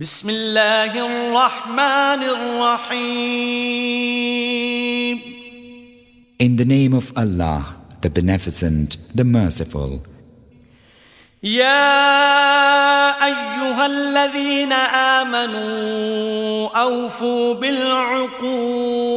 بسم الله الرحمن الرحيم In the name of Allah, the Beneficent, the Merciful. يا أيها الذين آمنوا أوفوا بالعقود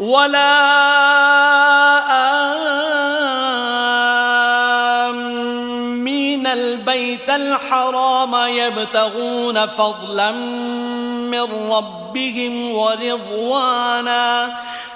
ولا آمين البيت الحرام يبتغون فضلا من ربهم ورضوانا.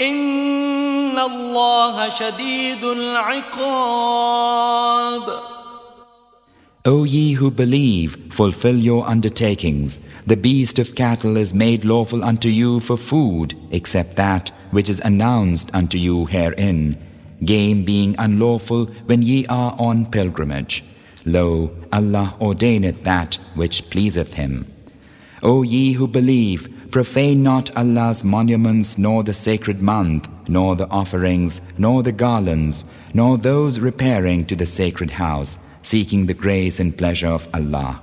إن الله شديد العقاب O ye who believe, fulfill your undertakings. The beast of cattle is made lawful unto you for food, except that which is announced unto you herein, game being unlawful when ye are on pilgrimage. Lo, Allah ordaineth that which pleaseth Him. O ye who believe, profane not Allah's monuments, nor the sacred month, nor the offerings, nor the garlands, nor those repairing to the sacred house seeking the grace and pleasure of Allah.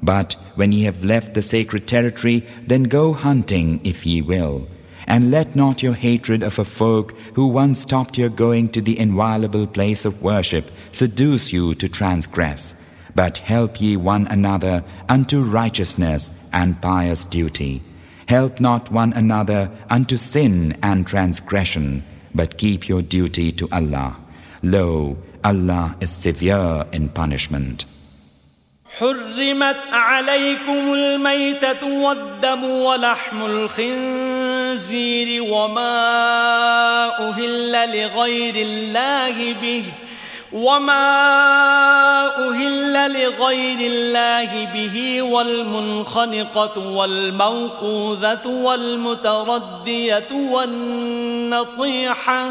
But when ye have left the sacred territory, then go hunting if ye will. And let not your hatred of a folk who once stopped your going to the inviolable place of worship seduce you to transgress. But help ye one another unto righteousness and pious duty. Help not one another unto sin and transgression, but keep your duty to Allah. Lo, Allah is severe in punishment. حرمت عليكم الميتة والدم ولحم الخنزير وما أهل لغير الله به وما أهل لغير الله به والمنخنقة والموقوذة والمتردية والنطيحة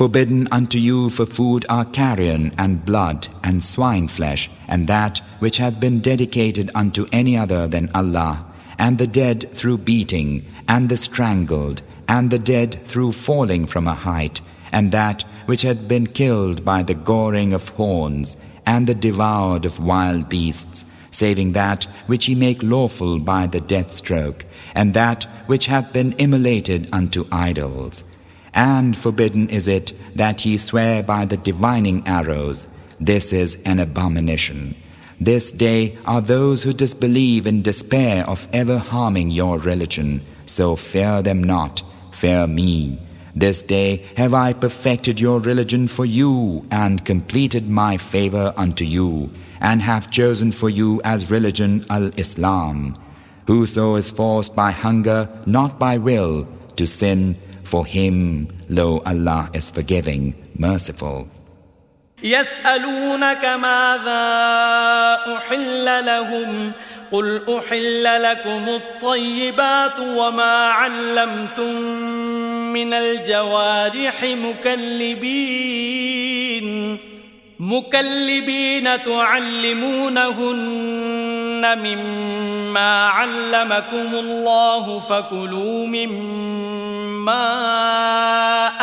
Forbidden unto you for food are carrion and blood and swine flesh, and that which hath been dedicated unto any other than Allah, and the dead through beating, and the strangled, and the dead through falling from a height, and that which had been killed by the goring of horns, and the devoured of wild beasts, saving that which ye make lawful by the death stroke, and that which hath been immolated unto idols. And forbidden is it that ye swear by the divining arrows. This is an abomination. This day are those who disbelieve in despair of ever harming your religion. So fear them not. Fear me. This day have I perfected your religion for you and completed my favor unto you and have chosen for you as religion al-Islam. Whoso is forced by hunger, not by will, to sin, for him, lo Allah is forgiving, merciful. يسألونك ماذا أحل لهم قل أحل لكم الطيبات وما علمتم من الجوارح مكلبين مكلبين تعلمونهن مما علمكم الله فكلوا مما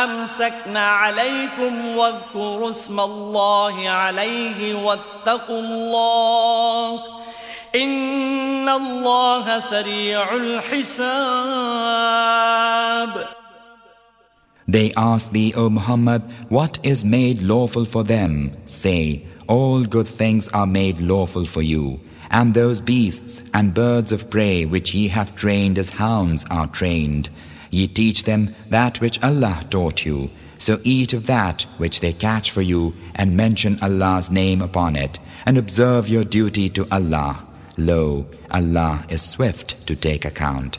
أمسكن عليكم واذكروا اسم الله عليه واتقوا الله إن الله سريع الحساب They ask thee, O Muhammad, what is made lawful for them? Say, all good things are made lawful for you. And those beasts and birds of prey which ye have trained as hounds are trained. Ye teach them that which Allah taught you. So eat of that which they catch for you and mention Allah's name upon it and observe your duty to Allah. Lo, Allah is swift to take account.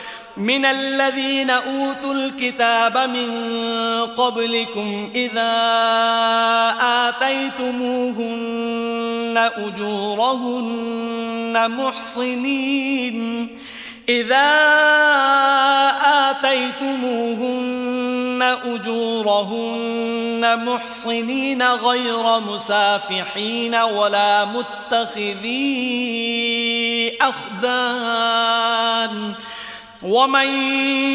من الذين أوتوا الكتاب من قبلكم إذا آتيتموهن أجورهن محصنين. إذا آتيتموهن أجورهن محصنين غير مسافحين ولا متخذي أخدان. ومن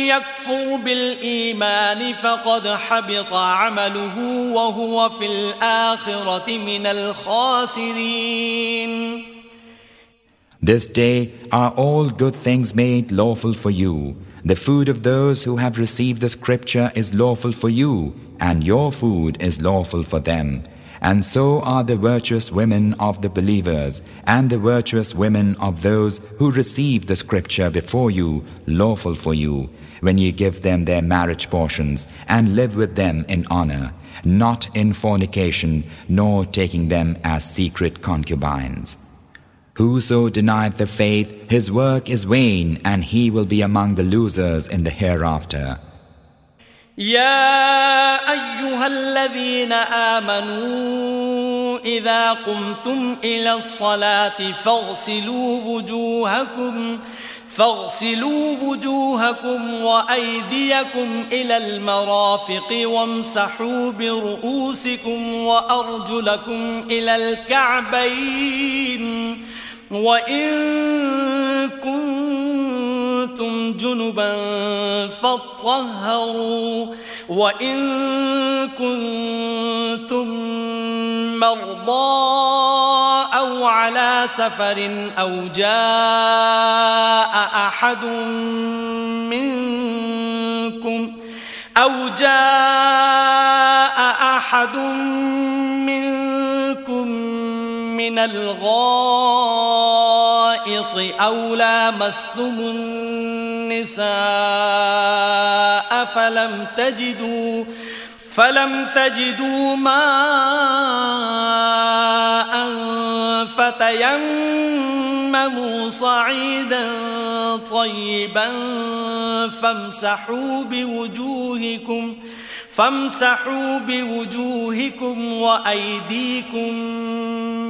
يكفر بالإيمان فقد حبط عمله وهو في الآخرة من الخاسرين This day are all good things made lawful for you. The food of those who have received the scripture is lawful for you, and your food is lawful for them. And so are the virtuous women of the believers and the virtuous women of those who receive the scripture before you lawful for you when you give them their marriage portions and live with them in honor, not in fornication, nor taking them as secret concubines. Whoso denieth the faith, his work is vain, and he will be among the losers in the hereafter. يا أيها الذين آمنوا إذا قمتم إلى الصلاة فاغسلوا وجوهكم فاغسلوا وجوهكم وأيديكم إلى المرافق وامسحوا برؤوسكم وأرجلكم إلى الكعبين. وإن كنتم جنبا فاطهروا وإن كنتم مرضى أو على سفر أو جاء أحد منكم أو جاء أحد منكم من الغائط أو لامستم النساء فلم تجدوا فلم تجدوا ماء فتيمموا صعيدا طيبا فامسحوا بوجوهكم فامسحوا بوجوهكم وأيديكم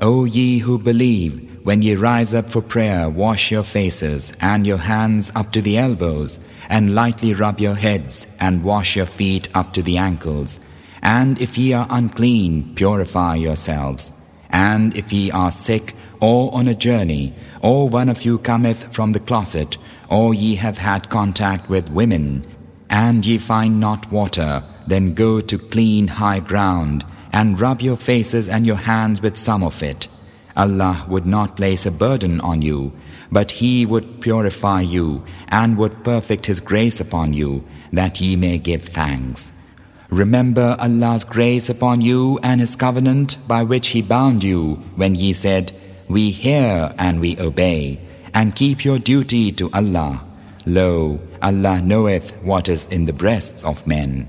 O ye who believe, when ye rise up for prayer, wash your faces and your hands up to the elbows, and lightly rub your heads, and wash your feet up to the ankles. And if ye are unclean, purify yourselves. And if ye are sick, or on a journey, or one of you cometh from the closet, or ye have had contact with women, and ye find not water, then go to clean high ground, and rub your faces and your hands with some of it. Allah would not place a burden on you, but He would purify you and would perfect His grace upon you, that ye may give thanks. Remember Allah's grace upon you and His covenant by which He bound you when ye said, We hear and we obey, and keep your duty to Allah. Lo, Allah knoweth what is in the breasts of men.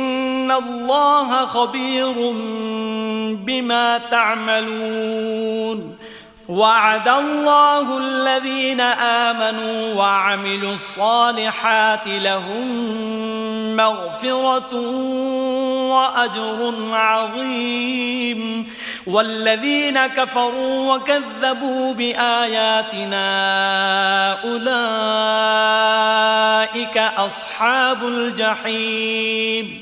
الله خبير بما تعملون. وعد الله الذين آمنوا وعملوا الصالحات لهم مغفرة وأجر عظيم. والذين كفروا وكذبوا بآياتنا أولئك أصحاب الجحيم.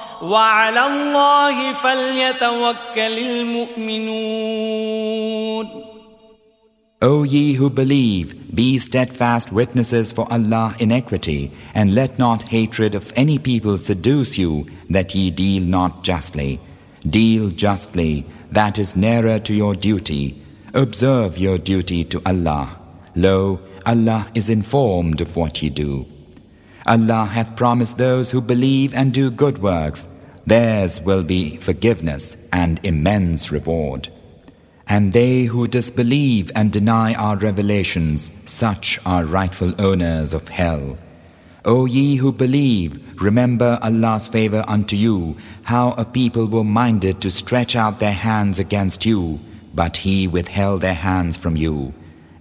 وعلى الله فليتوكل المؤمنون O ye who believe, be steadfast witnesses for Allah in equity, and let not hatred of any people seduce you that ye deal not justly. Deal justly, that is nearer to your duty. Observe your duty to Allah. Lo, Allah is informed of what ye do. Allah hath promised those who believe and do good works, theirs will be forgiveness and immense reward. And they who disbelieve and deny our revelations, such are rightful owners of hell. O ye who believe, remember Allah's favor unto you, how a people were minded to stretch out their hands against you, but He withheld their hands from you.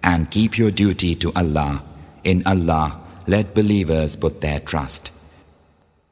And keep your duty to Allah. In Allah, let believers put their trust.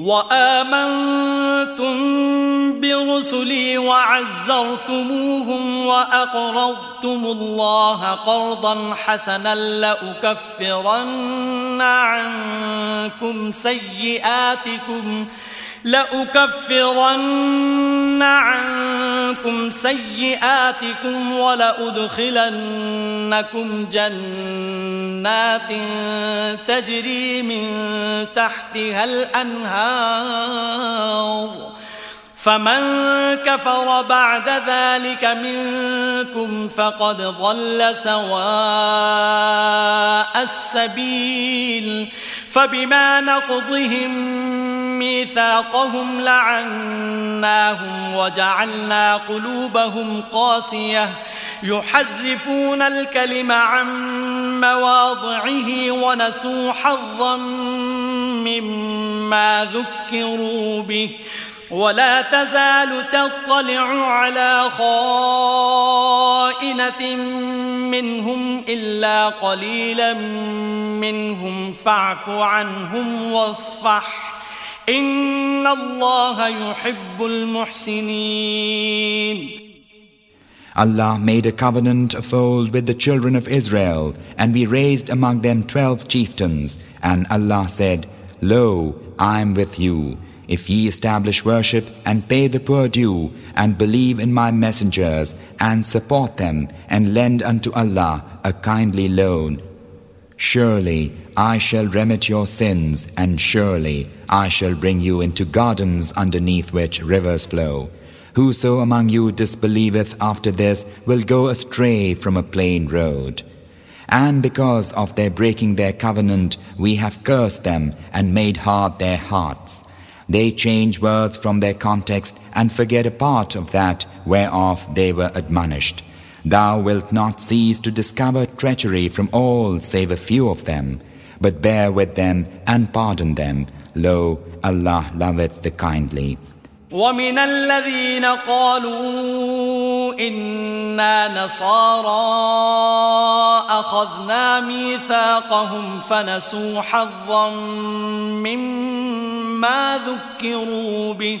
وآمنتم برسلي وعزرتموهم وأقرضتم الله قرضا حسنا لأكفرن عنكم سيئاتكم لأكفرن عنكم سيئاتكم ولأدخلنكم جنات تجري من تحتها الأنهار فمن كفر بعد ذلك منكم فقد ضل سواء السبيل. فبما نقضهم ميثاقهم لعناهم وجعلنا قلوبهم قاسية. يحرفون الكلم عن مواضعه ونسوا حظا مما ذكروا به. ولا تزال تطلع على خائنة منهم إلا قليلا منهم فاعف عنهم واصفح إن الله يحب المحسنين Allah made a covenant of old with the children of Israel, and we raised among them twelve chieftains. And Allah said, Lo, I am with you. If ye establish worship and pay the poor due, and believe in my messengers, and support them, and lend unto Allah a kindly loan, surely I shall remit your sins, and surely I shall bring you into gardens underneath which rivers flow. Whoso among you disbelieveth after this will go astray from a plain road. And because of their breaking their covenant, we have cursed them and made hard their hearts. They change words from their context and forget a part of that whereof they were admonished. Thou wilt not cease to discover treachery from all save a few of them, but bear with them and pardon them. Lo, Allah loveth the kindly. ومن الذين قالوا إنا نصارى أخذنا ميثاقهم فنسوا حظا مما ذكروا به.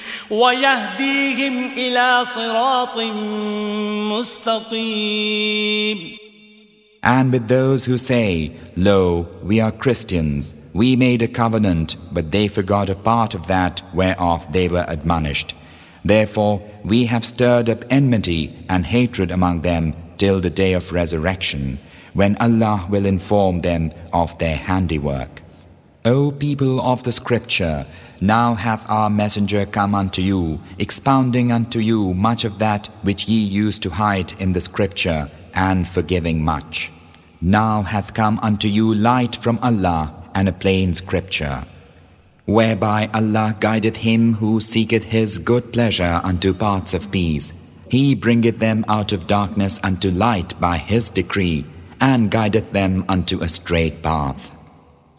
ويهديهم إلى صراط مستقيم And with those who say, Lo, we are Christians, we made a covenant, but they forgot a part of that whereof they were admonished. Therefore, we have stirred up enmity and hatred among them till the day of resurrection, when Allah will inform them of their handiwork. O people of the scripture, now hath our messenger come unto you, expounding unto you much of that which ye used to hide in the scripture, and forgiving much. Now hath come unto you light from Allah and a plain scripture, whereby Allah guideth him who seeketh his good pleasure unto paths of peace. He bringeth them out of darkness unto light by his decree, and guideth them unto a straight path.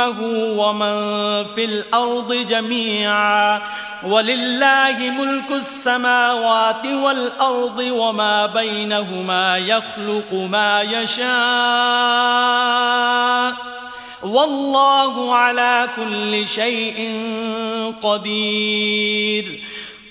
ومن في الأرض جميعا. ولله ملك السماوات والأرض وما بينهما يخلق ما يشاء. والله على كل شيء قدير.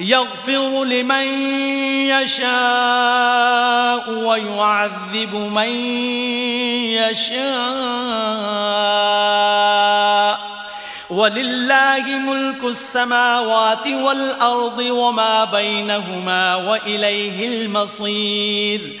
يغفر لمن يشاء ويعذب من يشاء. ولله ملك السماوات والأرض وما بينهما وإليه المصير.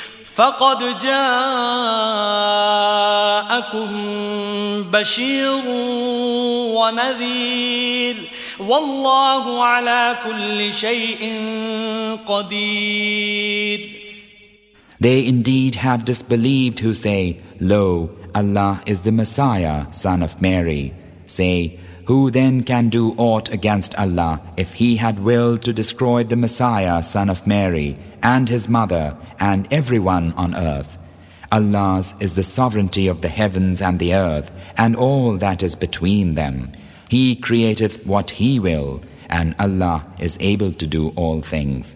فقد جاءكم بشير ونذير والله على كل شيء قدير They indeed have disbelieved who say, Lo, Allah is the Messiah, son of Mary. Say, who then can do aught against Allah if He had willed to destroy the Messiah, son of Mary, and his mother, and everyone on earth? Allah's is the sovereignty of the heavens and the earth, and all that is between them. He createth what He will, and Allah is able to do all things.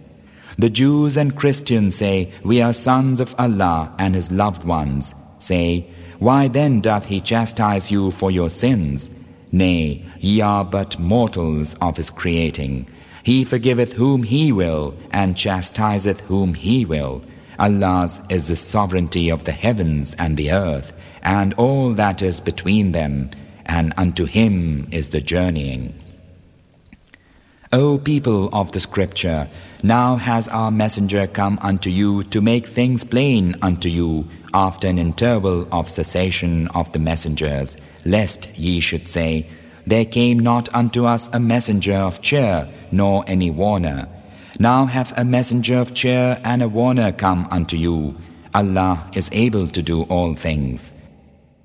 The Jews and Christians say, We are sons of Allah and His loved ones. Say, Why then doth He chastise you for your sins? Nay, ye are but mortals of His creating. He forgiveth whom He will, and chastiseth whom He will. Allah's is the sovereignty of the heavens and the earth, and all that is between them, and unto Him is the journeying. O people of the Scripture, now has our messenger come unto you to make things plain unto you after an interval of cessation of the messengers, lest ye should say, There came not unto us a messenger of cheer, nor any warner. Now hath a messenger of cheer and a warner come unto you. Allah is able to do all things.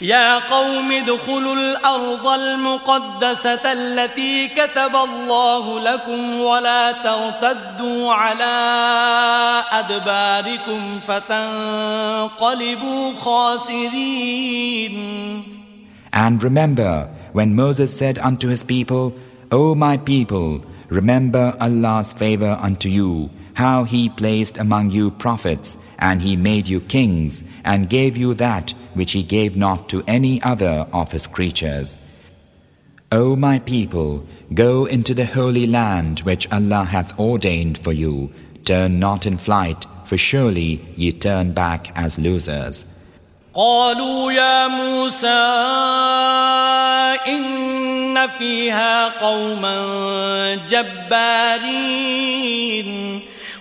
يا قوم ادخلوا الأرض المقدسة التي كتب الله لكم ولا ترتدوا على أدباركم فتنقلبوا خاسرين And remember when Moses said unto his people, O my people, remember Allah's favor unto you how he placed among you prophets, and he made you kings, and gave you that which he gave not to any other of his creatures. O my people, go into the holy land which Allah hath ordained for you. Turn not in flight, for surely ye turn back as losers. قالوا يا موسى إن فيها قوما جبارين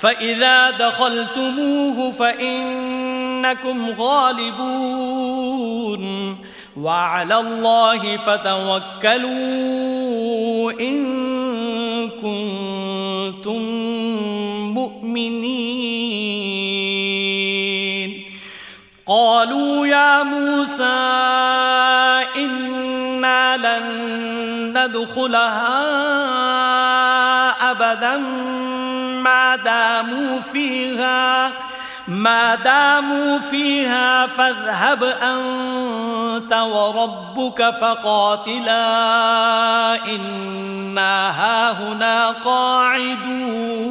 فإذا دخلتموه فإنكم غالبون وعلى الله فتوكلوا إن كنتم مؤمنين. قالوا يا موسى إنا لن ندخلها أبداً ما داموا فيها ما داموا فيها فاذهب أنت وربك فقاتلا إنا هاهنا قاعدون.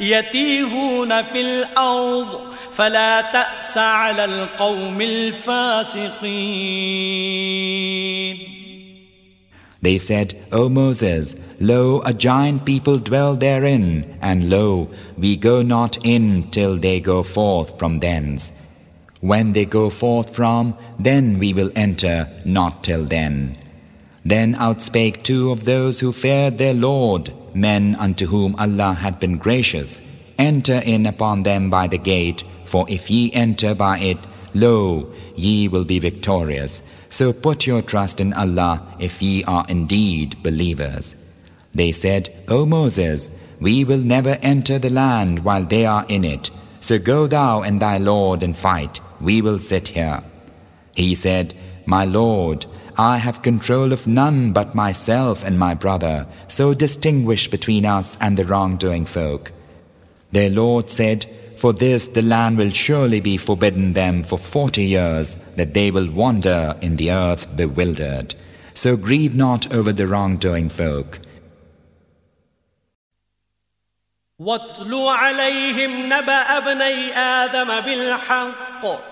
يتيهون في الأرض فلا تأس على القوم الفاسقين They said, O Moses, lo, a giant people dwell therein, and lo, we go not in till they go forth from thence. When they go forth from, then we will enter, not till then. Then outspake two of those who feared their Lord, men unto whom Allah had been gracious. Enter in upon them by the gate, for if ye enter by it, lo, ye will be victorious. So put your trust in Allah if ye are indeed believers. They said, O Moses, we will never enter the land while they are in it. So go thou and thy Lord and fight. We will sit here. He said, My Lord, I have control of none but myself and my brother, so distinguish between us and the wrongdoing folk. Their Lord said, for this the land will surely be forbidden them for forty years, that they will wander in the earth bewildered. So grieve not over the wrongdoing folk. واتل عليهم نبأ ابني آدم بالحق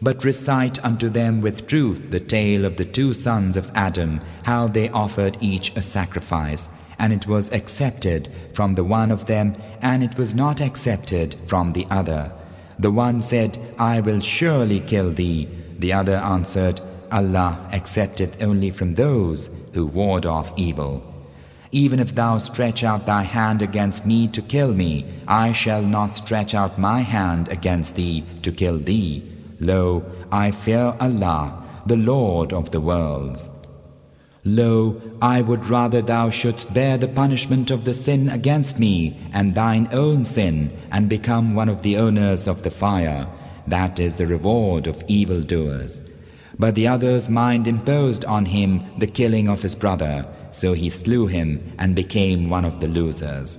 But recite unto them with truth the tale of the two sons of Adam, how they offered each a sacrifice, and it was accepted from the one of them, and it was not accepted from the other. The one said, I will surely kill thee. The other answered, Allah accepteth only from those who ward off evil. Even if thou stretch out thy hand against me to kill me, I shall not stretch out my hand against thee to kill thee. Lo, I fear Allah, the Lord of the worlds. Lo, I would rather thou shouldst bear the punishment of the sin against me and thine own sin and become one of the owners of the fire. That is the reward of evildoers. But the other's mind imposed on him the killing of his brother, so he slew him and became one of the losers.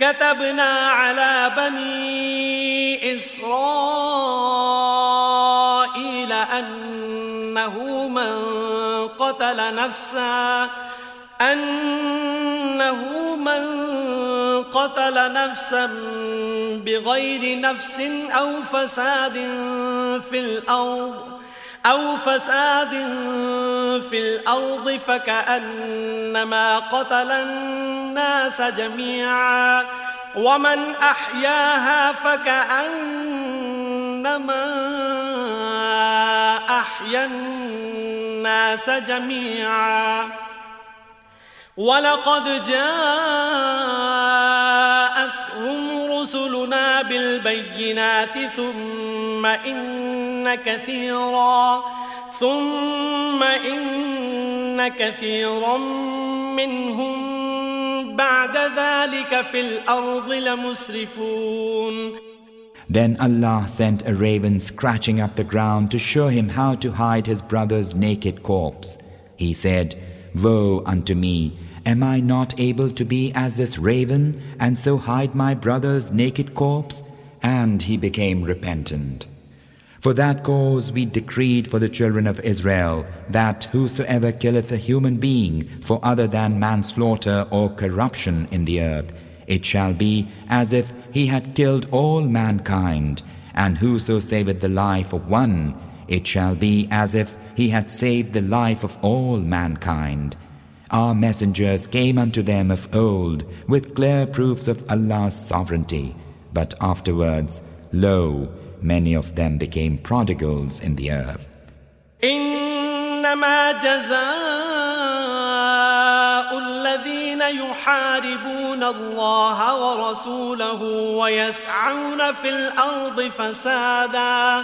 كتبنا على بني إسرائيل أنه من قتل نفسا أنه من قتل نفسا بغير نفس أو فساد في الأرض. أو فساد في الأرض فكأنما قتل الناس جميعا ومن أحياها فكأنما أحيا الناس جميعا ولقد جاءتهم رسلنا بالبينات ثم إن كثيرا ثم إن كثيرا منهم بعد ذلك في الأرض لمسرفون Then Allah sent a raven scratching up the ground to show him how to hide his brother's naked corpse. He said, Woe unto me! Am I not able to be as this raven and so hide my brother's naked corpse? And he became repentant. For that cause we decreed for the children of Israel that whosoever killeth a human being for other than manslaughter or corruption in the earth, it shall be as if he had killed all mankind, and whoso saveth the life of one, it shall be as if he had saved the life of all mankind. Our messengers came unto them of old with clear proofs of Allah's sovereignty, but afterwards, lo, many of them became prodigals in the earth. إنما جزاء الذين يحاربون الله ورسوله ويسعون في الأرض فسادا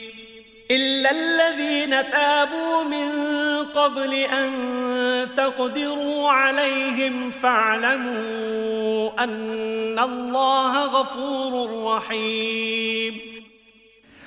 إلا الذين تابوا من قبل أن تقدروا عليهم فاعلموا أن الله غفور رحيم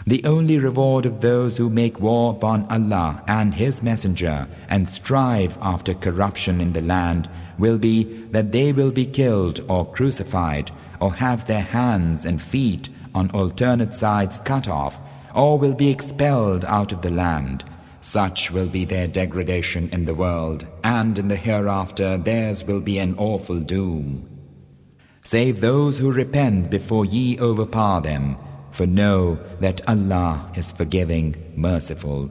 The only reward of those who make war upon Allah and His Messenger and strive after corruption in the land will be that they will be killed or crucified or have their hands and feet on alternate sides cut off or will be expelled out of the land. Such will be their degradation in the world, and in the hereafter theirs will be an awful doom. Save those who repent before ye overpower them, for know that Allah is forgiving, merciful.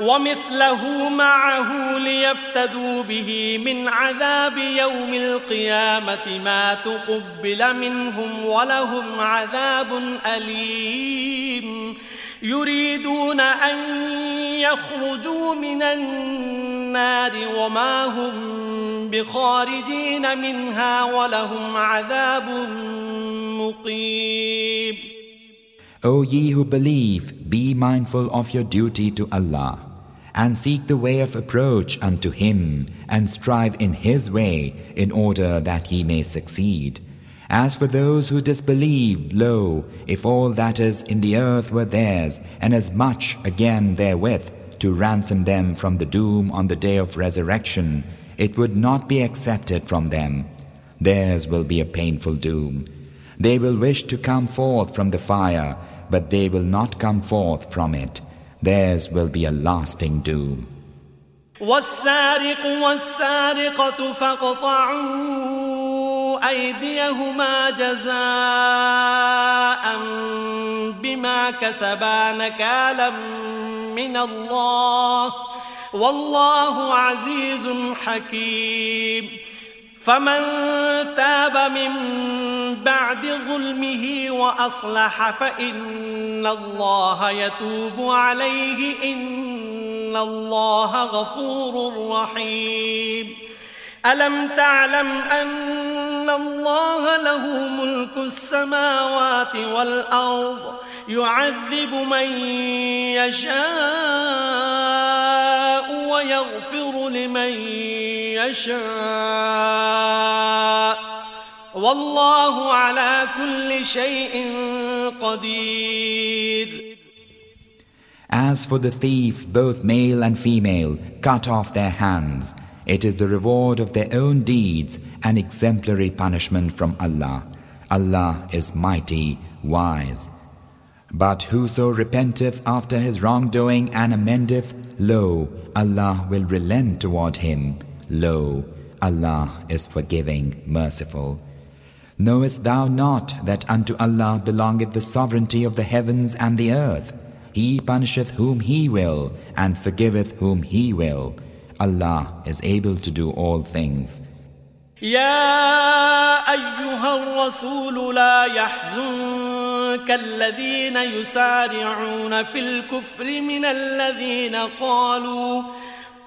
ومثله معه ليفتدوا به من عذاب يوم القيامة ما تقبل منهم ولهم عذاب أليم. يريدون أن يخرجوا من النار وما هم بخارجين منها ولهم عذاب مقيم. O ye who believe, be mindful of your duty to Allah. And seek the way of approach unto Him, and strive in His way in order that ye may succeed. As for those who disbelieve, lo, if all that is in the earth were theirs, and as much again therewith, to ransom them from the doom on the day of resurrection, it would not be accepted from them. Theirs will be a painful doom. They will wish to come forth from the fire, but they will not come forth from it theirs will be a lasting doom. والسارق والسارقة فاقطعوا أيديهما جزاء بما كسبا نكالا من الله والله عزيز حكيم فمن تاب من بعد ظلمه وأصلح فإن الله يتوب عليه إن الله غفور رحيم. ألم تعلم أن الله له ملك السماوات والأرض؟ يعذب من يشاء ويغفر لمن يشاء والله على كل شيء قدير As for the thief, both male and female cut off their hands. It is the reward of their own deeds, an exemplary punishment from Allah. Allah is mighty, wise. But whoso repenteth after his wrongdoing and amendeth, lo, Allah will relent toward him. Lo, Allah is forgiving, merciful. Knowest thou not that unto Allah belongeth the sovereignty of the heavens and the earth? He punisheth whom He will and forgiveth whom He will. Allah is able to do all things. يا أيها الرسول لا يحزنك الذين يسارعون في الكفر من الذين قالوا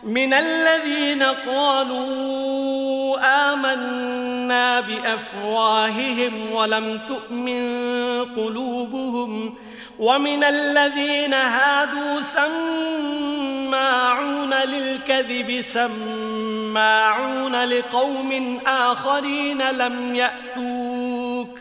من الذين قالوا آمنا بأفواههم ولم تؤمن قلوبهم ومن الذين هادوا سماعون للكذب سماعون لقوم آخرين لم يأتوك.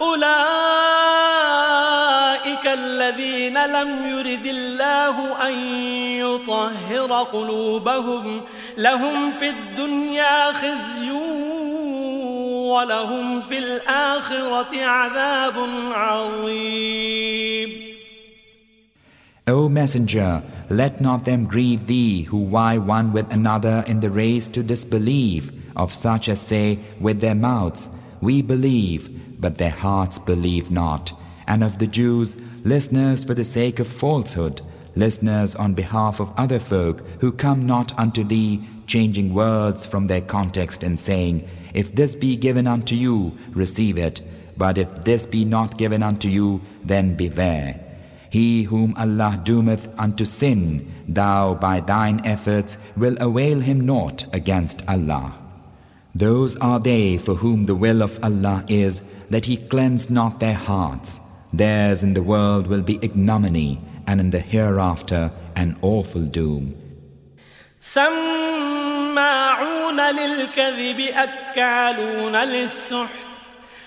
أولئك الذين لم يرد الله أن يطهر قلوبهم لهم في الدنيا خزي ولهم في الآخرة عذاب عظيم O Messenger, let not them grieve thee who vie one with another in the race to disbelieve, of such as say with their mouths, We believe, but their hearts believe not. And of the Jews, listeners for the sake of falsehood, listeners on behalf of other folk who come not unto thee, changing words from their context and saying, If this be given unto you, receive it, but if this be not given unto you, then beware. He whom Allah doometh unto sin, thou by thine efforts will avail him naught against Allah. Those are they for whom the will of Allah is that He cleanse not their hearts. Theirs in the world will be ignominy, and in the hereafter an awful doom. سماعون للكذب أكالون للسحت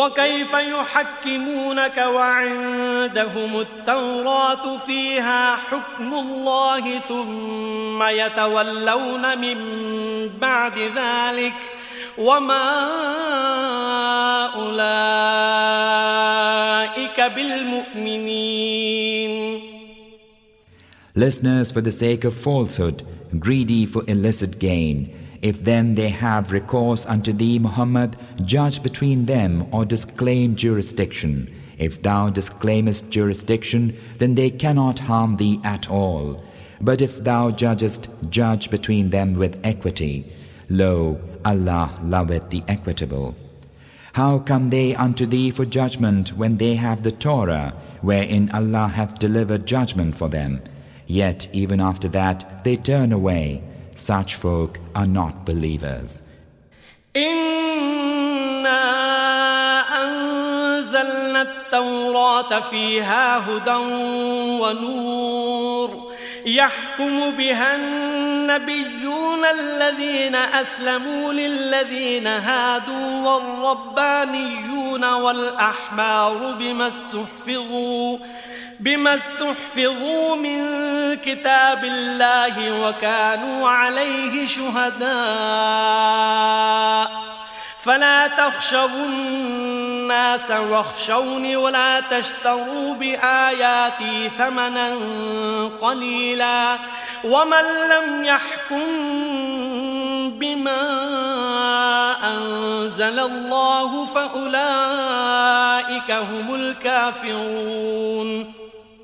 وكيف يحكمونك وعندهم التوراة فيها حكم الله ثم يتولون من بعد ذلك وما أولئك بالمؤمنين. Listeners for the sake of falsehood, greedy for illicit gain, If then they have recourse unto thee, Muhammad, judge between them or disclaim jurisdiction. If thou disclaimest jurisdiction, then they cannot harm thee at all. But if thou judgest, judge between them with equity. Lo, Allah loveth the equitable. How come they unto thee for judgment when they have the Torah, wherein Allah hath delivered judgment for them? Yet even after that they turn away. Such folk are not believers. إنا أنزلنا التوراة فيها هدى ونور يحكم بها النبيون الذين أسلموا للذين هادوا والربانيون والأحبار بما استحفظوا بما استحفظوا من كتاب الله وكانوا عليه شهداء. فلا تخشوا الناس واخشوني ولا تشتروا بآياتي ثمنا قليلا. ومن لم يحكم بما أنزل الله فأولئك هم الكافرون.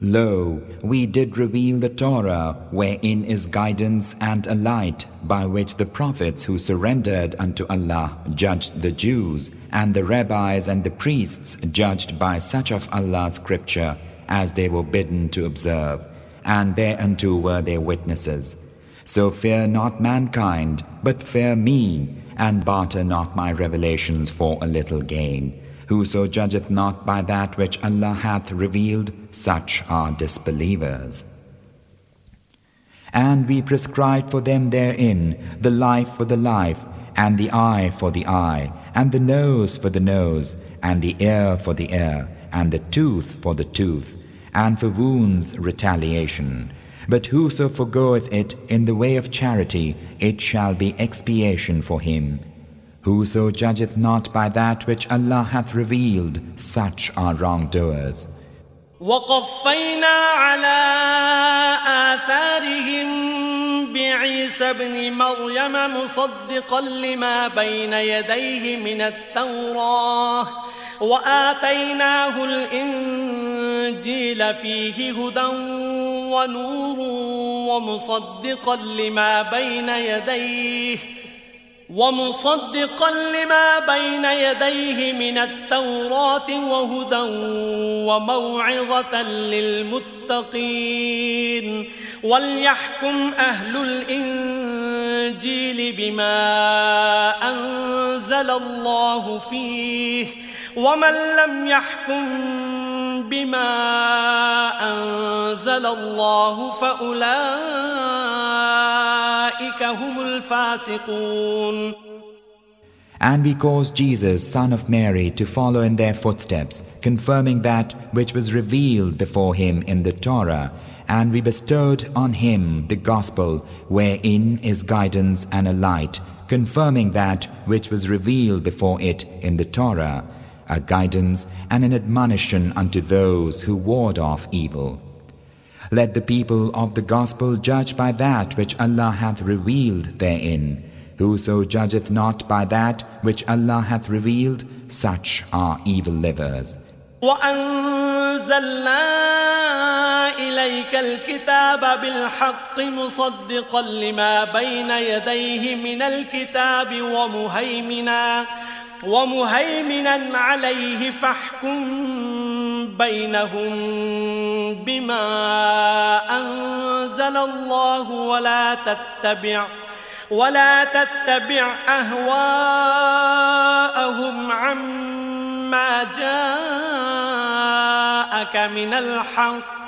Lo, we did reveal the Torah, wherein is guidance and a light, by which the prophets who surrendered unto Allah judged the Jews, and the rabbis and the priests judged by such of Allah's scripture as they were bidden to observe, and thereunto were their witnesses. So fear not mankind, but fear me, and barter not my revelations for a little gain. Whoso judgeth not by that which Allah hath revealed, such are disbelievers. And we prescribed for them therein the life for the life, and the eye for the eye, and the nose for the nose, and the ear for the ear, and the tooth for the tooth, and for wounds retaliation. But whoso forgoeth it in the way of charity, it shall be expiation for him. Whoso judgeth not by that which Allah hath revealed, such are wrongdoers. وقفينا على آثارهم بعيسى ابن مريم مصدقا لما بين يديه من التوراة وآتيناه الإنجيل فيه هدى ونور ومصدقا لما بين يديه ومصدقا لما بين يديه من التوراة وهدى وموعظة للمتقين وليحكم أهل الإنجيل بما أنزل الله فيه ومن لم يحكم بما أنزل الله فأولئك هم الفاسقون And we caused Jesus, son of Mary, to follow in their footsteps, confirming that which was revealed before him in the Torah, and we bestowed on him the gospel, wherein is guidance and a light, confirming that which was revealed before it in the Torah a guidance and an admonition unto those who ward off evil. Let the people of the gospel judge by that which Allah hath revealed therein. Whoso judgeth not by that which Allah hath revealed, such are evil livers. وأنزلنا إليك الكتاب بالحق مصدقا لما بين يديه من الكتاب ومهيمنا ومهيمنا عليه فاحكم بينهم بما أنزل الله ولا تتبع ولا تتبع أهواءهم عما جاءك من الحق.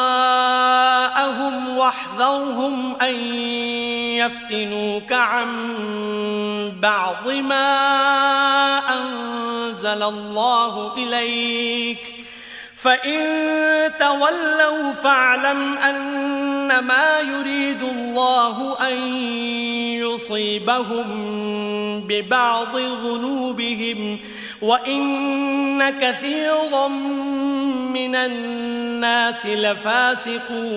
واحذرهم أن يفتنوك عن بعض ما أنزل الله إليك. فإن تولوا فاعلم أنما يريد الله أن يصيبهم ببعض ذنوبهم وإن كثيرا من الناس لفاسقون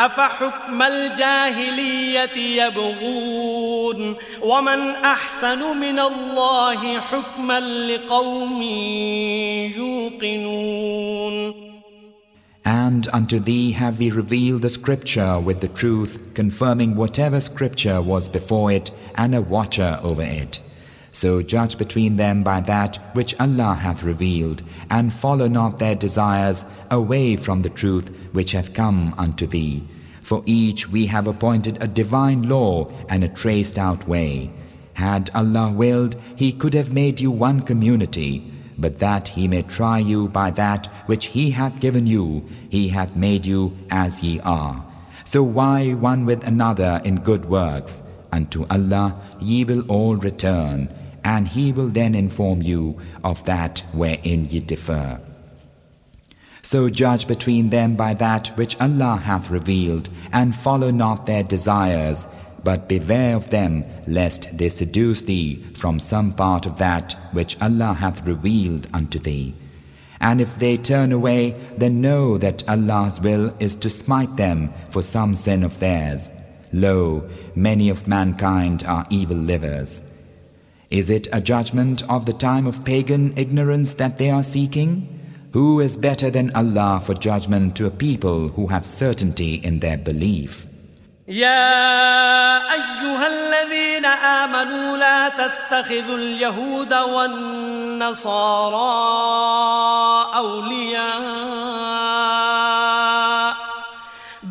أفحكم الجاهلية يبغون ومن أحسن من الله حكما لقوم يوقنون And unto thee have we revealed the scripture with the truth, confirming whatever scripture was before it and a watcher over it. So judge between them by that which Allah hath revealed, and follow not their desires away from the truth which hath come unto thee. For each we have appointed a divine law and a traced out way. Had Allah willed, He could have made you one community, but that He may try you by that which He hath given you, He hath made you as ye are. So why one with another in good works? Unto Allah ye will all return, and He will then inform you of that wherein ye differ. So judge between them by that which Allah hath revealed, and follow not their desires, but beware of them, lest they seduce thee from some part of that which Allah hath revealed unto thee. And if they turn away, then know that Allah's will is to smite them for some sin of theirs. Lo, many of mankind are evil livers. Is it a judgment of the time of pagan ignorance that they are seeking? Who is better than Allah for judgment to a people who have certainty in their belief? يا أيها الذين آمنوا لا تتخذوا اليهود والنصارى أولياء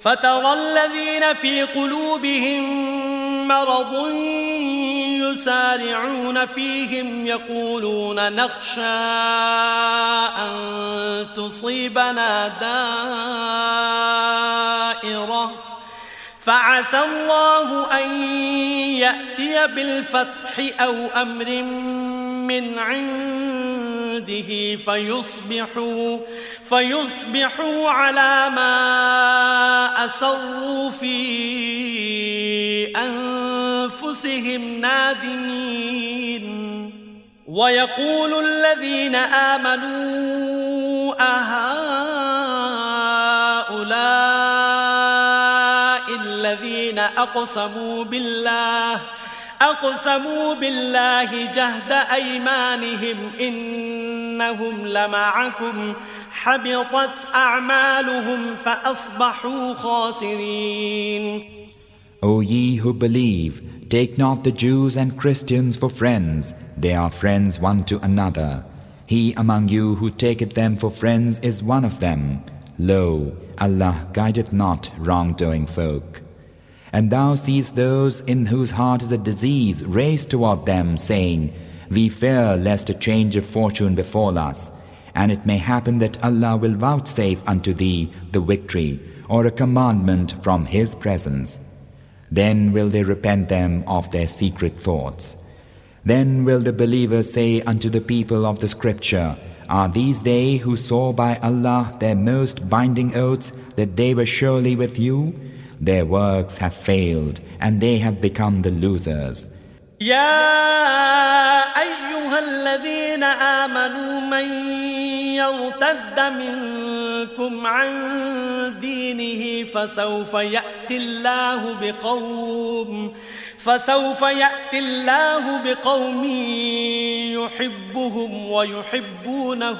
فترى الذين في قلوبهم مرض يسارعون فيهم يقولون نخشى أن تصيبنا دائرة. فعسى الله أن يأتي بالفتح أو أمر من عنده فيصبحوا فيصبحوا على ما أسروا في أنفسهم نادمين. ويقول الذين آمنوا أهؤلاء أقسموا بالله أقسموا بالله جهد أيمانهم إنهم لمعكم حبطت أعمالهم فأصبحوا خاسرين O ye who believe, take not the Jews and Christians for friends, they are friends one to another. He among you who taketh them for friends is one of them. Lo, Allah guideth not wrongdoing folk. And thou seest those in whose heart is a disease raised toward them, saying, We fear lest a change of fortune befall us, and it may happen that Allah will vouchsafe unto thee the victory, or a commandment from His presence. Then will they repent them of their secret thoughts. Then will the believers say unto the people of the scripture, Are these they who saw by Allah their most binding oaths that they were surely with you? Their works have failed and they have become the losers. يا أيها الذين آمنوا من يرتد منكم عن دينه فسوف يأتي الله بقوم فسوف يأتي الله بقوم يحبهم ويحبونه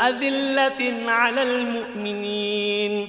أذلة على المؤمنين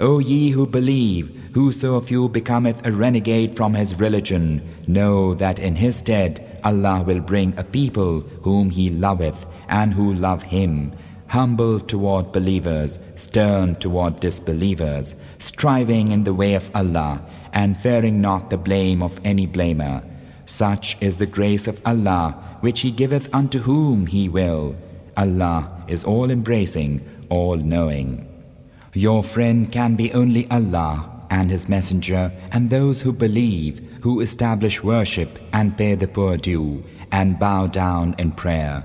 O ye who believe, whoso of you becometh a renegade from his religion, know that in his stead Allah will bring a people whom he loveth and who love him, humble toward believers, stern toward disbelievers, striving in the way of Allah, and fearing not the blame of any blamer. Such is the grace of Allah, which He giveth unto whom He will. Allah is all embracing, all knowing. Your friend can be only Allah and His Messenger and those who believe, who establish worship and pay the poor due and bow down in prayer.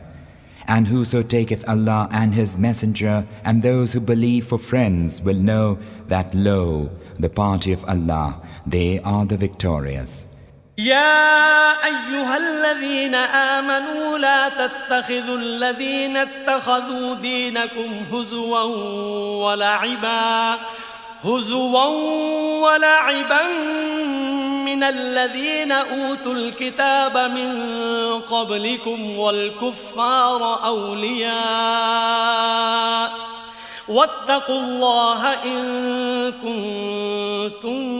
And whoso taketh Allah and His Messenger and those who believe for friends will know that lo, the party of Allah, they are the victorious. يا أيها الذين آمنوا لا تتخذوا الذين اتخذوا دينكم هزوا ولعبا هزوا ولعبا من الذين أوتوا الكتاب من قبلكم والكفار أولياء واتقوا الله إن كنتم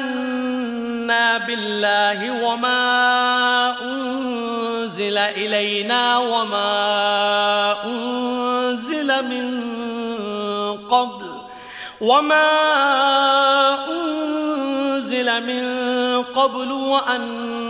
آمنا بالله وما أنزل إلينا وما أنزل من قبل وما أنزل من قبل وأن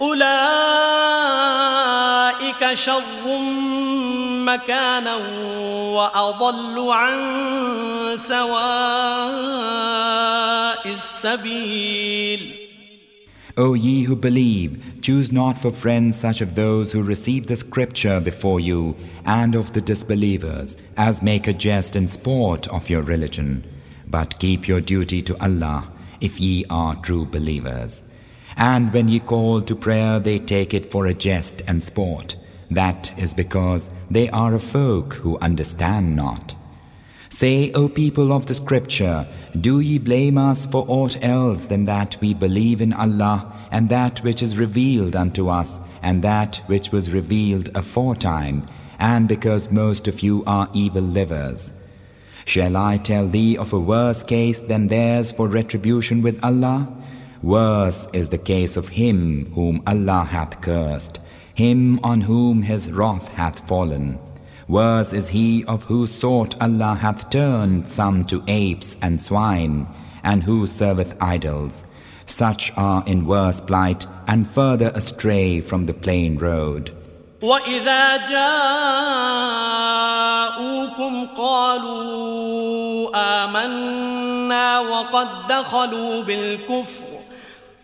أولئك شر مكانا وأضل عن سواء السبيل O ye who believe, choose not for friends such of those who receive the scripture before you and of the disbelievers, as make a jest and sport of your religion. But keep your duty to Allah, if ye are true believers. And when ye call to prayer, they take it for a jest and sport. That is because they are a folk who understand not. Say, O people of the scripture, do ye blame us for aught else than that we believe in Allah and that which is revealed unto us and that which was revealed aforetime, and because most of you are evil livers? Shall I tell thee of a worse case than theirs for retribution with Allah? Worse is the case of him whom Allah hath cursed, him on whom his wrath hath fallen. Worse is he of whose sort Allah hath turned some to apes and swine, and who serveth idols. Such are in worse plight and further astray from the plain road. وإذا جاءوكم قالوا آمنا وقد دخلوا بالكفر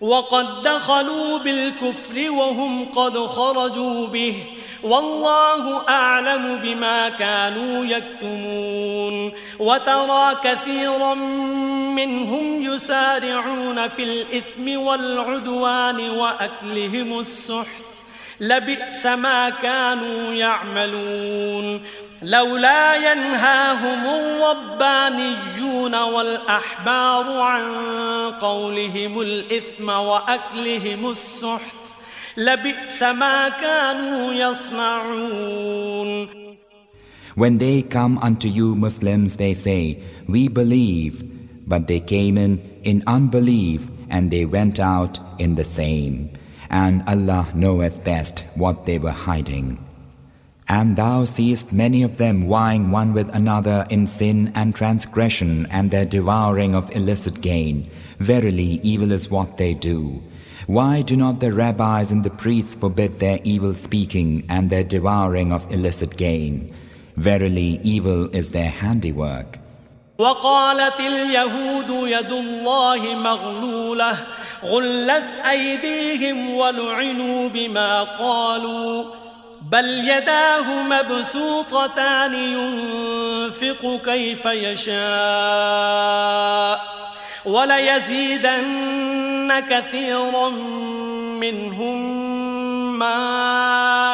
وقد دخلوا بالكفر وهم قد خرجوا به. والله أعلم بما كانوا يكتمون. وترى كثيرا منهم يسارعون في الإثم والعدوان وأكلهم السحت. لبئس ما كانوا يعملون. لولا ينهاهم الربانيون والأحبار عن قولهم الإثم وأكلهم السحت لبئس ما كانوا يصنعون When they come unto you Muslims they say, We believe, but they came in in unbelief and they went out in the same. And Allah knoweth best what they were hiding. And thou seest many of them vying one with another in sin and transgression and their devouring of illicit gain. Verily, evil is what they do. Why do not the rabbis and the priests forbid their evil speaking and their devouring of illicit gain? Verily, evil is their handiwork. وقالت اليهود يد الله مغلولة غلت أيديهم ولعنوا بما قالوا بل يداه مبسوطتان ينفق كيف يشاء وليزيدن كثيرا منهم ما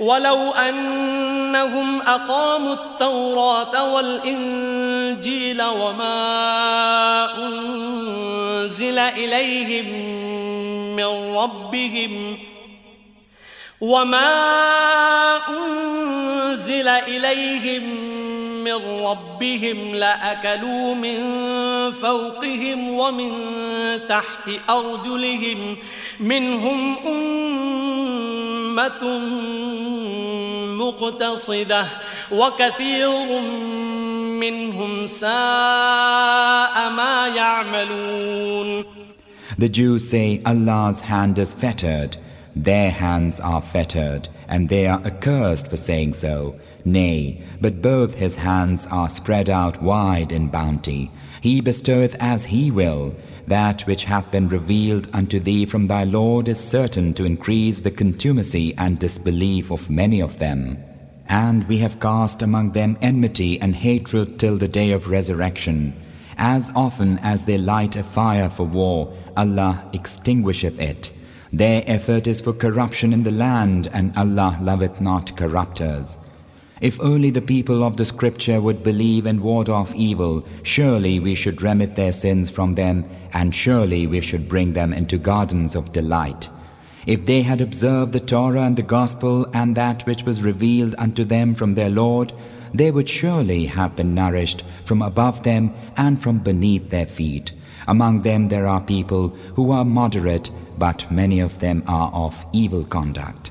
ولو أنهم أقاموا التوراة والإنجيل وما أنزل إليهم من ربهم وما أنزل إليهم من ربهم لأكلوا من فوقهم ومن تحت أرجلهم منهم أمة مقتصدة وكثير منهم ساء ما يعملون The Jews say Allah's hand is fettered. Their hands are fettered, and they are accursed for saying so. Nay, but both his hands are spread out wide in bounty. He bestoweth as he will. that which hath been revealed unto thee from thy Lord is certain to increase the contumacy and disbelief of many of them. And we have cast among them enmity and hatred till the day of resurrection. As often as they light a fire for war, Allah extinguisheth it. Their effort is for corruption in the land, and Allah loveth not corrupters. If only the people of the scripture would believe and ward off evil, surely we should remit their sins from them, and surely we should bring them into gardens of delight. If they had observed the Torah and the Gospel and that which was revealed unto them from their Lord, they would surely have been nourished from above them and from beneath their feet. Among them there are people who are moderate, but many of them are of evil conduct.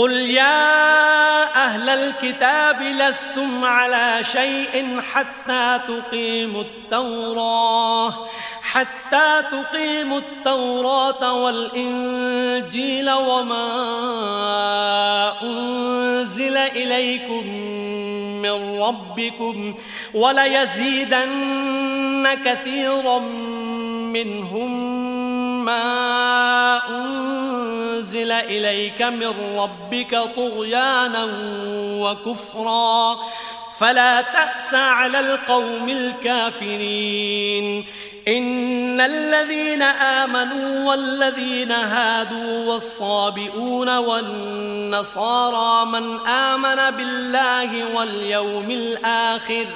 قل يا أهل الكتاب لستم على شيء حتى تقيموا التوراة. حتى تقيموا التوراة والإنجيل وما أنزل إليكم من ربكم وليزيدن كثيرا منهم ما أنزل إليك من ربك طغيانا وكفرا. فلا تأس على القوم الكافرين. إن الذين آمنوا والذين هادوا والصابئون والنصارى من آمن بالله واليوم الآخر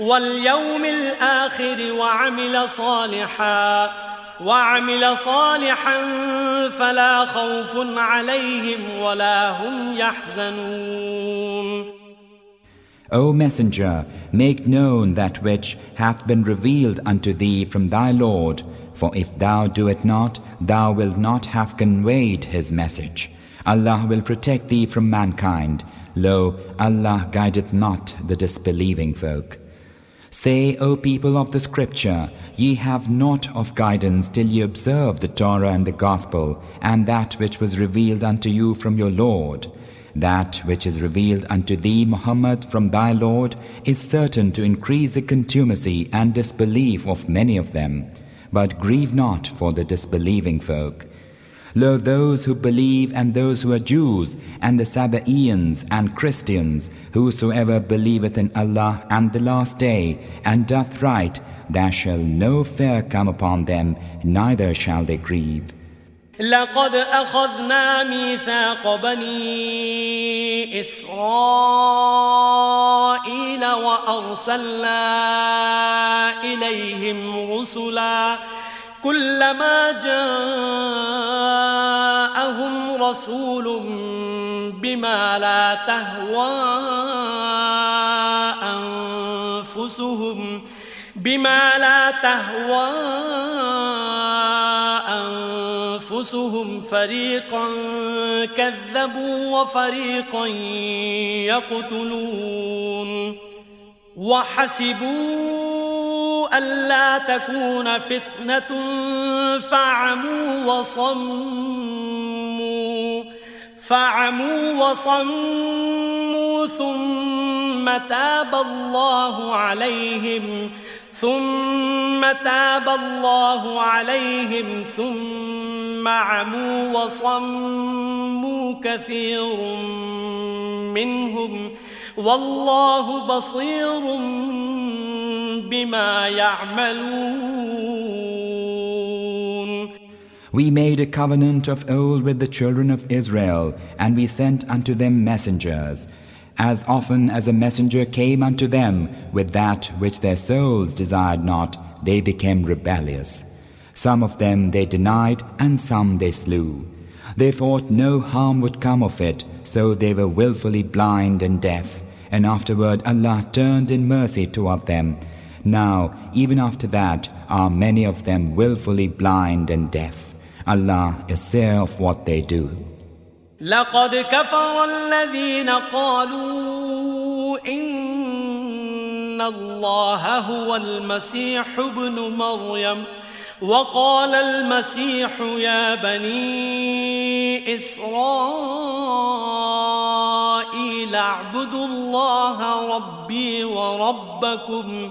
واليوم الآخر وعمل صالحاً وعمل صالحا فلا خوف عليهم ولا هم يحزنون O Messenger, make known that which hath been revealed unto thee from thy Lord, for if thou do it not, thou wilt not have conveyed his message. Allah will protect thee from mankind. Lo, Allah guideth not the disbelieving folk. Say, O people of the scripture, ye have not of guidance till ye observe the Torah and the Gospel, and that which was revealed unto you from your Lord. That which is revealed unto thee, Muhammad, from thy Lord, is certain to increase the contumacy and disbelief of many of them. But grieve not for the disbelieving folk. Lo, those who believe and those who are Jews, and the Sabaeans and Christians, whosoever believeth in Allah and the last day, and doth right, there shall no fear come upon them, neither shall they grieve. لقد أخذنا ميثاق بني إسرائيل وأرسلنا إليهم رسلا كلما جاءهم رسول بما لا تهوى أنفسهم بما لا تهوى أنفسهم فريقا كذبوا وفريقا يقتلون وحسبوا ألا تكون فتنة فعموا وصموا فعموا وصموا ثم تاب الله عليهم ثم تاب الله عليهم ثم عموا وصموا كثير منهم والله بصير بما يعملون We made a covenant of old with the children of Israel, and we sent unto them messengers. As often as a messenger came unto them with that which their souls desired not, they became rebellious. Some of them they denied, and some they slew. They thought no harm would come of it, so they were wilfully blind and deaf. And afterward Allah turned in mercy toward them. Now, even after that, are many of them wilfully blind and deaf. Allah is seer of what they do. لقد كفر الذين قالوا إن الله هو المسيح ابن مريم وقال المسيح يا بني إسرائيل اعبدوا الله ربي وربكم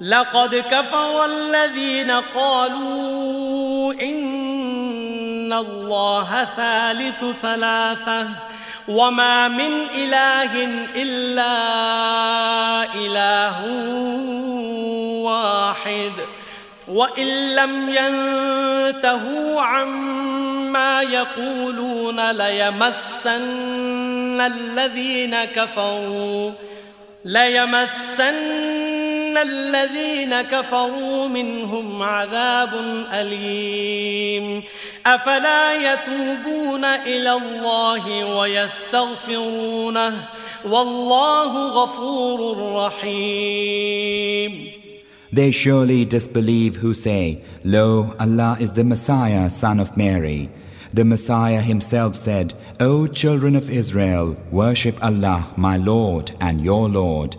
لقد كفر الذين قالوا إن الله ثالث ثلاثة وما من إله إلا إله واحد وإن لم ينتهوا عما يقولون ليمسن الذين كفروا ليمسن الذين كفروا منهم عذاب أليم أفلا يتوبون إلى الله ويستغفرونه والله غفور رحيم They surely disbelieve who say, Lo, Allah is the Messiah, son of Mary. The Messiah himself said, O children of Israel, worship Allah, my Lord and your Lord.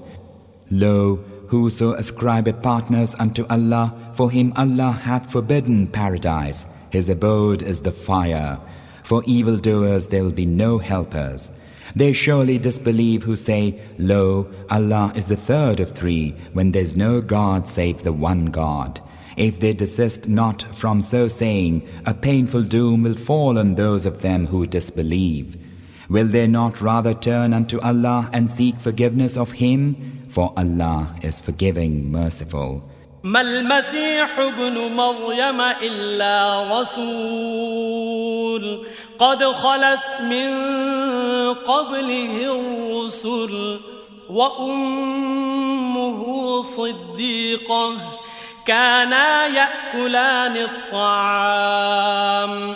Lo, whoso ascribeth partners unto Allah, for him Allah hath forbidden paradise. His abode is the fire. For evildoers there will be no helpers. They surely disbelieve who say, Lo, Allah is the third of three, when there is no God save the one God. If they desist not from so saying, a painful doom will fall on those of them who disbelieve. Will they not rather turn unto Allah and seek forgiveness of Him? For Allah is forgiving, merciful. ما المسيح ابن مريم إلا رسول. قد خلت من قبله الرسل وأمه صديقة. كانا يأكلان الطعام.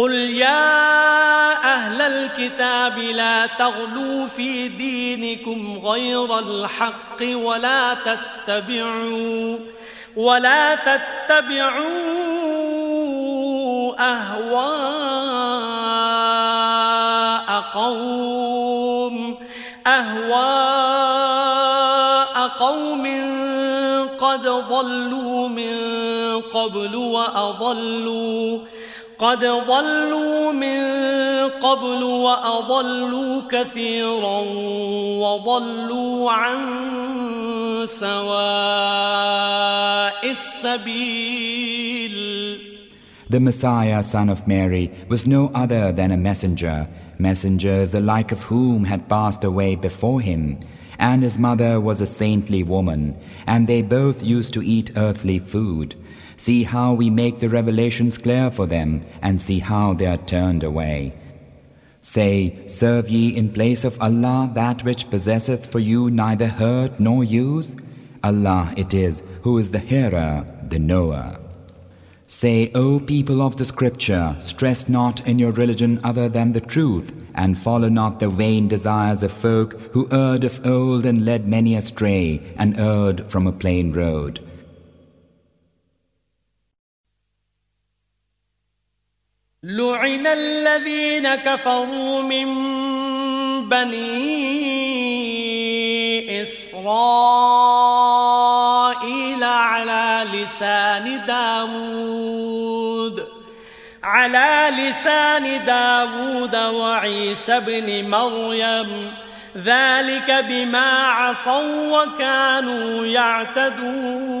قل يا أهل الكتاب لا تغلوا في دينكم غير الحق ولا تتبعوا ولا تتبعوا أهواء قوم أهواء قوم قد ضلوا من قبل وأضلوا قد ضلوا من قبل وأضلوا كثيرا وضلوا عن سواء السبيل The Messiah, son of Mary, was no other than a messenger, messengers the like of whom had passed away before him. And his mother was a saintly woman, and they both used to eat earthly food. See how we make the revelations clear for them, and see how they are turned away. Say, serve ye in place of Allah that which possesseth for you neither hurt nor use? Allah it is who is the hearer, the knower. Say, O people of the scripture, stress not in your religion other than the truth, and follow not the vain desires of folk who erred of old and led many astray, and erred from a plain road. لعن الذين كفروا من بني إسرائيل على لسان داود على لسان داود وعيسى بن مريم ذلك بما عصوا وكانوا يعتدون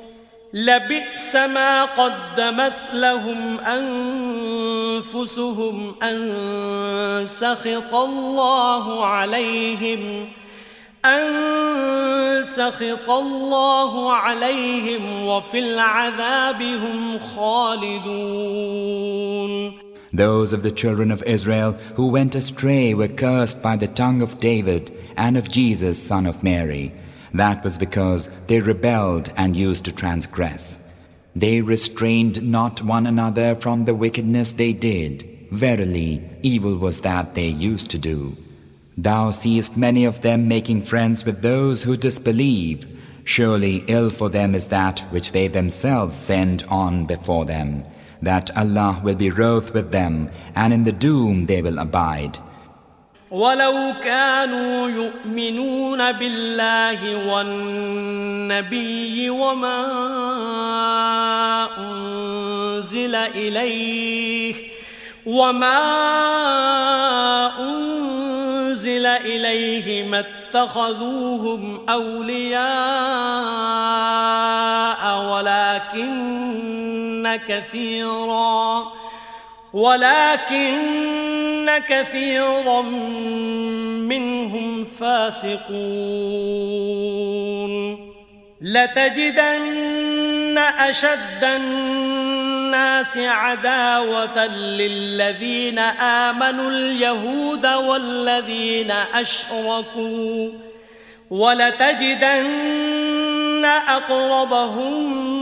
لبئس ما قدمت لهم أنفسهم أن سخط الله عليهم أن سخط الله عليهم وفي العذاب هم خالدون Those of the children of Israel who went astray were cursed by the tongue of David and of Jesus, son of Mary. That was because they rebelled and used to transgress. They restrained not one another from the wickedness they did. Verily, evil was that they used to do. Thou seest many of them making friends with those who disbelieve. Surely ill for them is that which they themselves send on before them, that Allah will be wroth with them, and in the doom they will abide. ولو كانوا يؤمنون بالله والنبي وما أنزل إليه وما أنزل إليه ما اتخذوهم أولياء ولكن كثيرا ولكن كثيرا منهم فاسقون. لتجدن أشد الناس عداوة للذين آمنوا اليهود والذين أشركوا. ولتجدن أقربهم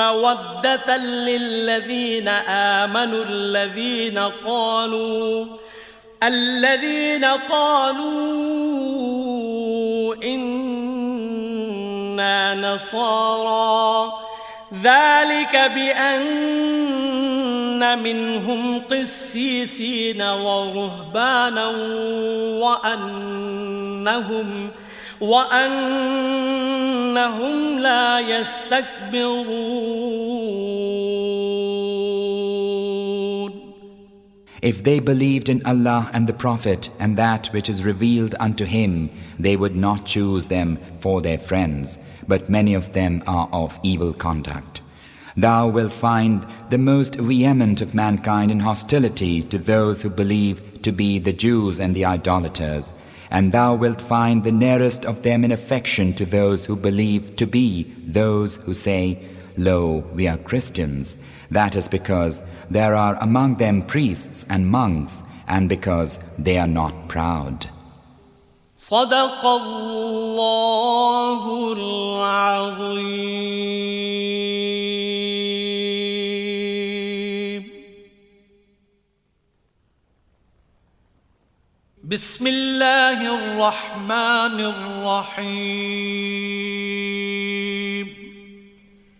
مودة للذين آمنوا الذين قالوا الذين قالوا إنا نصارى. ذلك بأن منهم قسيسين ورهبانا وأنهم وأنهم لا يستكبرون If they believed in Allah and the Prophet and that which is revealed unto him, they would not choose them for their friends, but many of them are of evil conduct. Thou wilt find the most vehement of mankind in hostility to those who believe to be the Jews and the idolaters, and thou wilt find the nearest of them in affection to those who believe to be those who say, Lo, we are Christians. That is because there are among them priests and monks, and because they are not proud. صدق الله العظيم بسم الله الرحمن الرحيم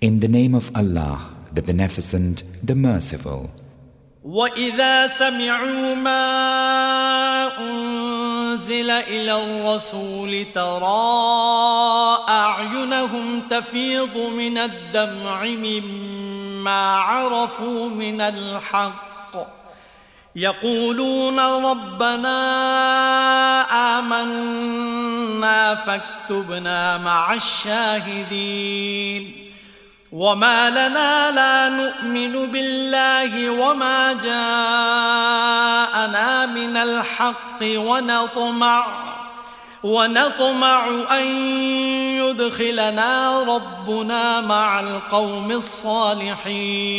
In the name of Allah, the Beneficent, the Merciful. وإذا سمعوا ما أنزل إلى الرسول ترى أعينهم تفيض من الدمع مما عرفوا من الحق يقولون ربنا آمنا فاكتبنا مع الشاهدين. وما لنا لا نؤمن بالله وما جاءنا من الحق ونطمع ونطمع أن يدخلنا ربنا مع القوم الصالحين.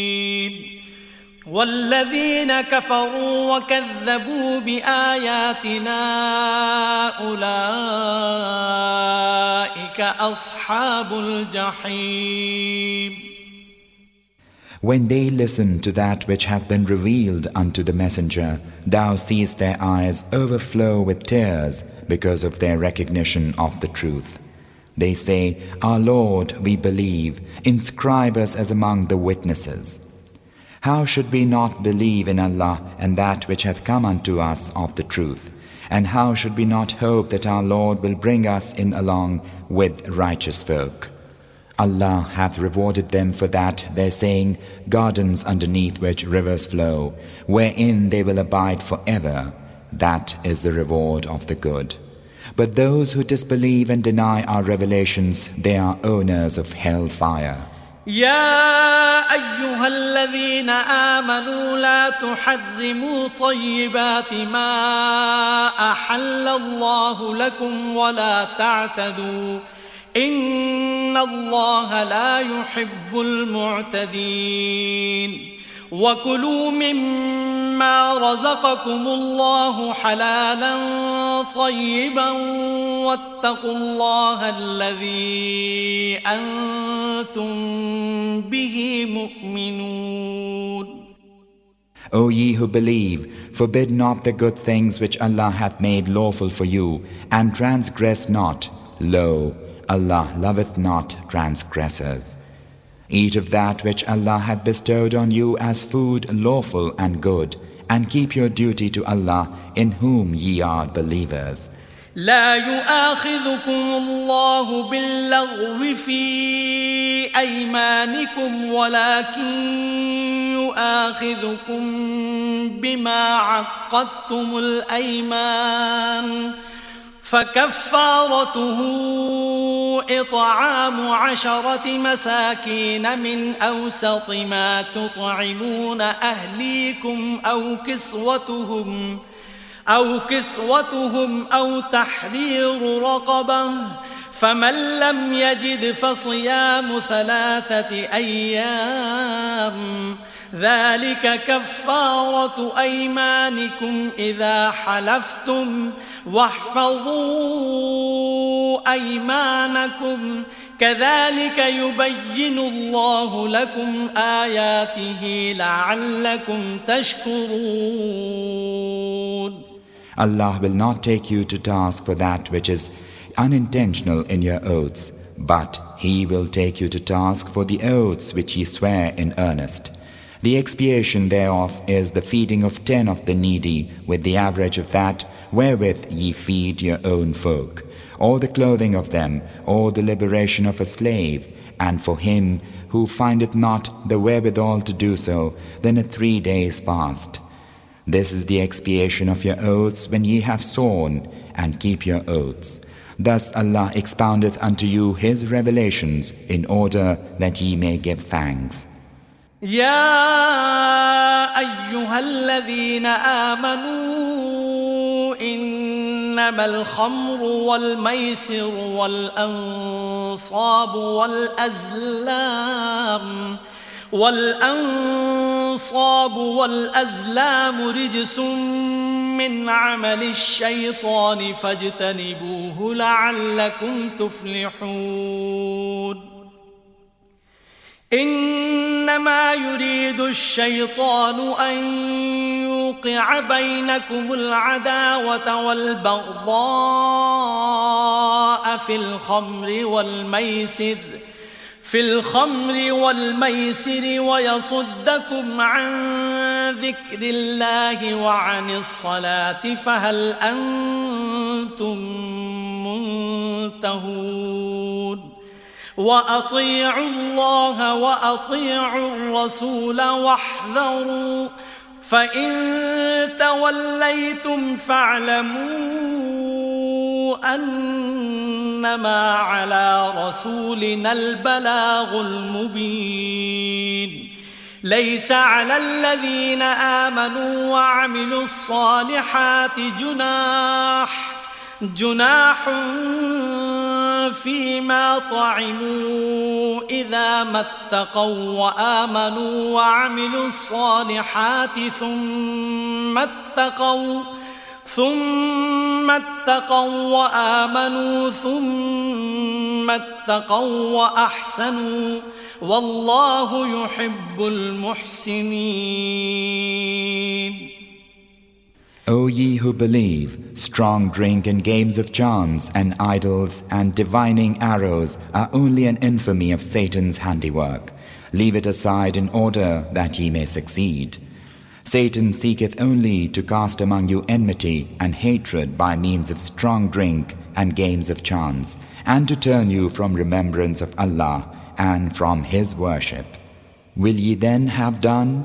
والذين كفروا وكذبوا بآياتنا أولئك أصحاب الجحيم When they listen to that which hath been revealed unto the messenger, thou seest their eyes overflow with tears because of their recognition of the truth. They say, Our Lord, we believe, inscribe us as among the witnesses. How should we not believe in Allah and that which hath come unto us of the truth? And how should we not hope that our Lord will bring us in along with righteous folk? Allah hath rewarded them for that, their saying, Gardens underneath which rivers flow, wherein they will abide forever. That is the reward of the good. But those who disbelieve and deny our revelations, they are owners of hell fire. يا أيها الذين آمنوا لا تحرموا طيبات ما أحل الله لكم ولا تعتدوا إن الله لا يحب المعتدين وكلوا مما رزقكم الله حلالا طيبا واتقوا الله الذي أنتم به مؤمنون O ye who believe, forbid not the good things which Allah hath made lawful for you, and transgress not. Lo, Allah loveth not transgressors. Eat of that which Allah hath bestowed on you as food lawful and good, and keep your duty to Allah in whom ye are believers. لا يؤاخذكم الله باللغو في أيمانكم ولكن يؤاخذكم بما عقدتم الأيمان فكفارته إطعام عشرة مساكين من أوسط ما تطعمون أهليكم أو كسوتهم ۖ أو كسوتهم أو تحرير رقبة فمن لم يجد فصيام ثلاثة أيام ذلك كفارة أيمانكم إذا حلفتم واحفظوا أيمانكم كذلك يبين الله لكم آياته لعلكم تشكرون Allah will not take you to task for that which is unintentional in your oaths, but He will take you to task for the oaths which ye swear in earnest. The expiation thereof is the feeding of ten of the needy with the average of that wherewith ye feed your own folk, or the clothing of them, or the liberation of a slave, and for him who findeth not the wherewithal to do so, then a three days fast. This is the expiation of your oaths when ye have sworn, and keep your oaths. Thus Allah expoundeth unto you His revelations in order that ye may give thanks. يا أيها الذين آمنوا إنما الخمر والميسر والأنصاب والأزلام والأنصاب والأزلام رجس من عمل الشيطان فاجتنبوه لعلكم تفلحون إنما يريد الشيطان أن يوقع بينكم العداوة والبغضاء في الخمر والميسر في الخمر والميسر ويصدكم عن ذكر الله وعن الصلاة فهل أنتم منتهون؟ وأطيعوا الله وأطيعوا الرسول واحذروا فإن توليتم فاعلموا أنما على رسولنا البلاغ المبين. ليس على الذين آمنوا وعملوا الصالحات جناح جناح فيما طعموا إذا ما اتقوا وآمنوا وعملوا الصالحات ثم اتقوا ثم اتقوا وآمنوا ثم اتقوا وأحسنوا والله يحب المحسنين O ye who believe, strong drink and games of chance and idols and divining arrows are only an infamy of Satan's handiwork. Leave it aside in order that ye may succeed. Satan seeketh only to cast among you enmity and hatred by means of strong drink and games of chance, and to turn you from remembrance of Allah and from His worship. Will ye then have done?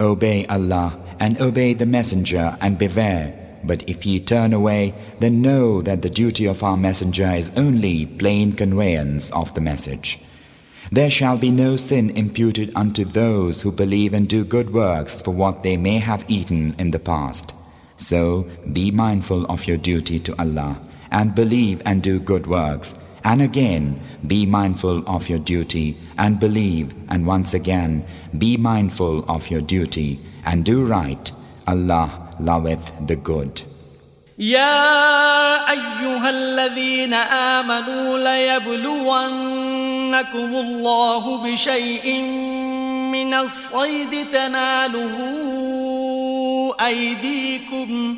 Obey Allah and obey the messenger and beware. But if ye turn away, then know that the duty of our messenger is only plain conveyance of the message. There shall be no sin imputed unto those who believe and do good works for what they may have eaten in the past. So be mindful of your duty to Allah and believe and do good works. And again, be mindful of your duty and believe, and once again, be mindful of your duty and do right. Allah loveth the good. يا أيها الذين آمنوا ليبلونكم الله بشيء من الصيد تناله أيديكم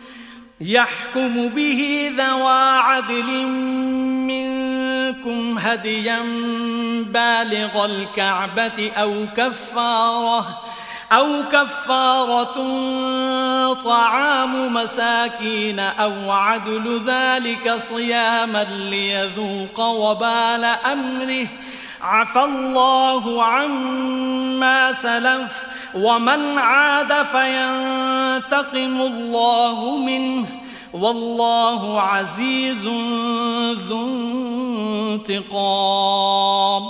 يحكم به ذوى عدل منكم هديا بالغ الكعبة أو كفارة أو كفارة طعام مساكين أو عدل ذلك صياما ليذوق وبال أمره. عفى الله عما سلف. ومن عاد فينتقم الله منه والله عزيز ذو انتقام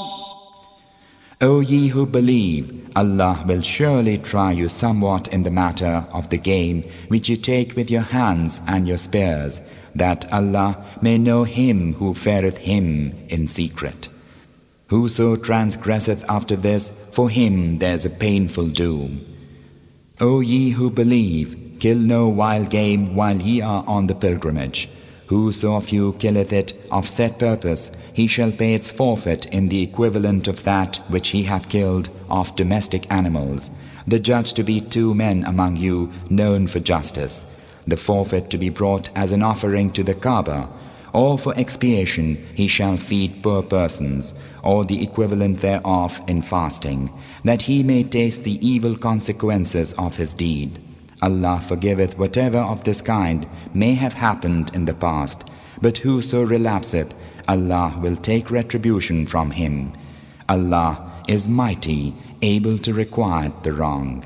O ye who believe, Allah will surely try you somewhat in the matter of the game which you take with your hands and your spears, that Allah may know him who feareth him in secret. Whoso transgresseth after this, for him there is a painful doom. O ye who believe, kill no wild game while ye are on the pilgrimage. Whoso of you killeth it of set purpose, he shall pay its forfeit in the equivalent of that which he hath killed of domestic animals. The judge to be two men among you known for justice. The forfeit to be brought as an offering to the Kaaba, or for expiation he shall feed poor persons, or the equivalent thereof in fasting, that he may taste the evil consequences of his deed. Allah forgiveth whatever of this kind may have happened in the past, but whoso relapseth, Allah will take retribution from him. Allah is mighty, able to requite the wrong.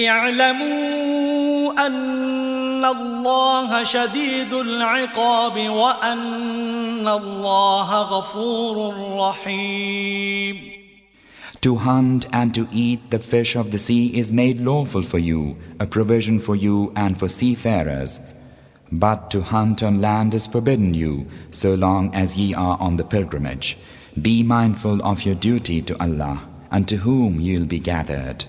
اعلموا أن الله شديد العقاب وأن الله غفور رحيم To hunt and to eat the fish of the sea is made lawful for you, a provision for you and for seafarers. But to hunt on land is forbidden you, so long as ye are on the pilgrimage. Be mindful of your duty to Allah, and to whom you'll be gathered.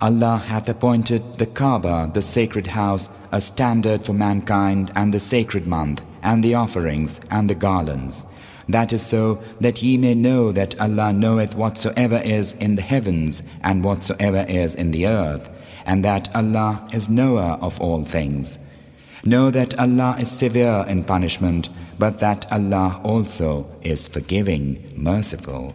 Allah hath appointed the Kaaba, the sacred house, a standard for mankind, and the sacred month, and the offerings, and the garlands. That is so that ye may know that Allah knoweth whatsoever is in the heavens and whatsoever is in the earth, and that Allah is knower of all things. Know that Allah is severe in punishment, but that Allah also is forgiving, merciful.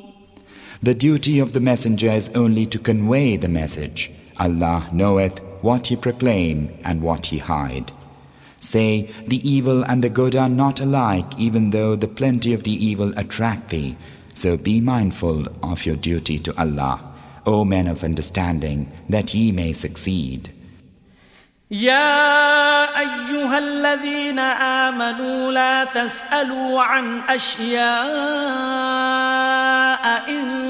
The duty of the messenger is only to convey the message. Allah knoweth what ye proclaim and what ye hide. Say, the evil and the good are not alike, even though the plenty of the evil attract thee. So be mindful of your duty to Allah, O men of understanding, that ye may succeed. يا أيها الذين آمنوا لا تسألوا عن أشياء إن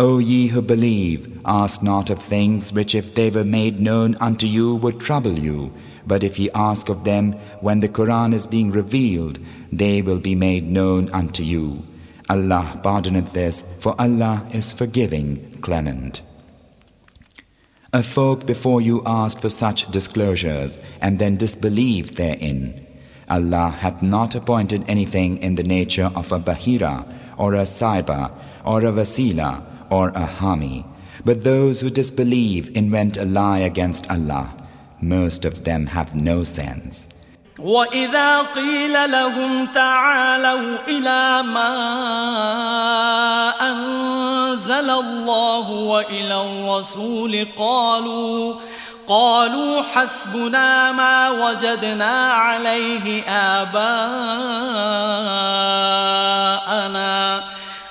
O ye who believe, ask not of things which if they were made known unto you would trouble you. But if ye ask of them when the Quran is being revealed, they will be made known unto you. Allah pardoneth this, for Allah is forgiving, clement. A folk before you asked for such disclosures and then disbelieved therein. Allah hath not appointed anything in the nature of a Bahira or a Saiba or a Vasila or a Hami. But those who disbelieve invent a lie against Allah. Most of them have no sense. وإذا قيل لهم تعالوا إلى ما أنزل الله وإلى الرسول قالوا قالوا حسبنا ما وجدنا عليه آباءنا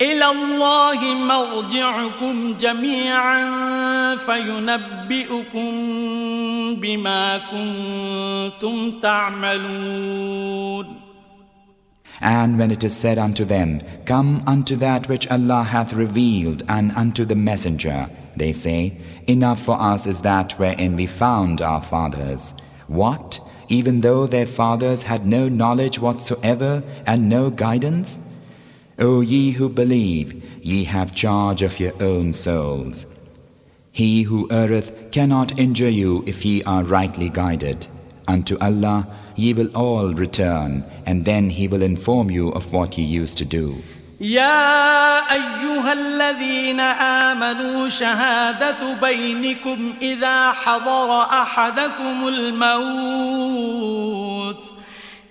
إلى الله مرجعكم جميعا فينبئكم بما كنتم تعملون And when it is said unto them, Come unto that which Allah hath revealed and unto the messenger, they say, Enough for us is that wherein we found our fathers. What? Even though their fathers had no knowledge whatsoever and no guidance? O ye who believe, ye have charge of your own souls. He who erreth cannot injure you if ye are rightly guided. Unto Allah ye will all return, and then He will inform you of what ye used to do. يا أيها الذين آمنوا شهادة بينكم إذا حضر أحدكم الموت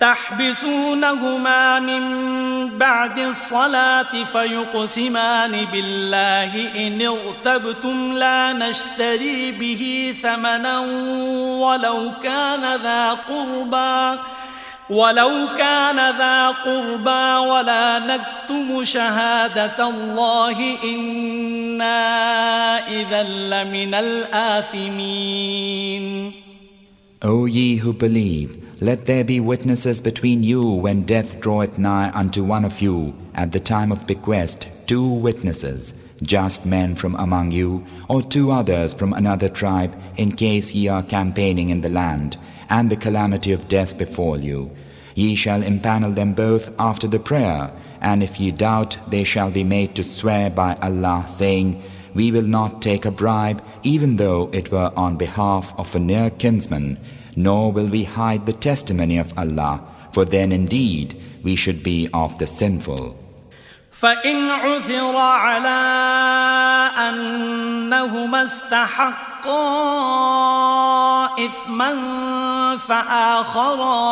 تحبسونهما من بعد الصلاة فيقسمان بالله. إن اغتبتم لا نشتري به ثمنا ولو كان ذا قربى ولو كان ذا قربى ولا نكتم شهادة الله. إنا إذا لمن الآثمين. O ye who believe, let there be witnesses between you when death draweth nigh unto one of you at the time of bequest, two witnesses, just men from among you, or two others from another tribe, in case ye are campaigning in the land, and the calamity of death befall you. Ye shall empanel them both after the prayer, and if ye doubt, they shall be made to swear by Allah, saying, we will not take a bribe, even though it were on behalf of a near kinsman, nor will we hide the testimony of Allah, for then indeed we should be of the sinful. فإن عثر على أنهما استحقا إثما فآخران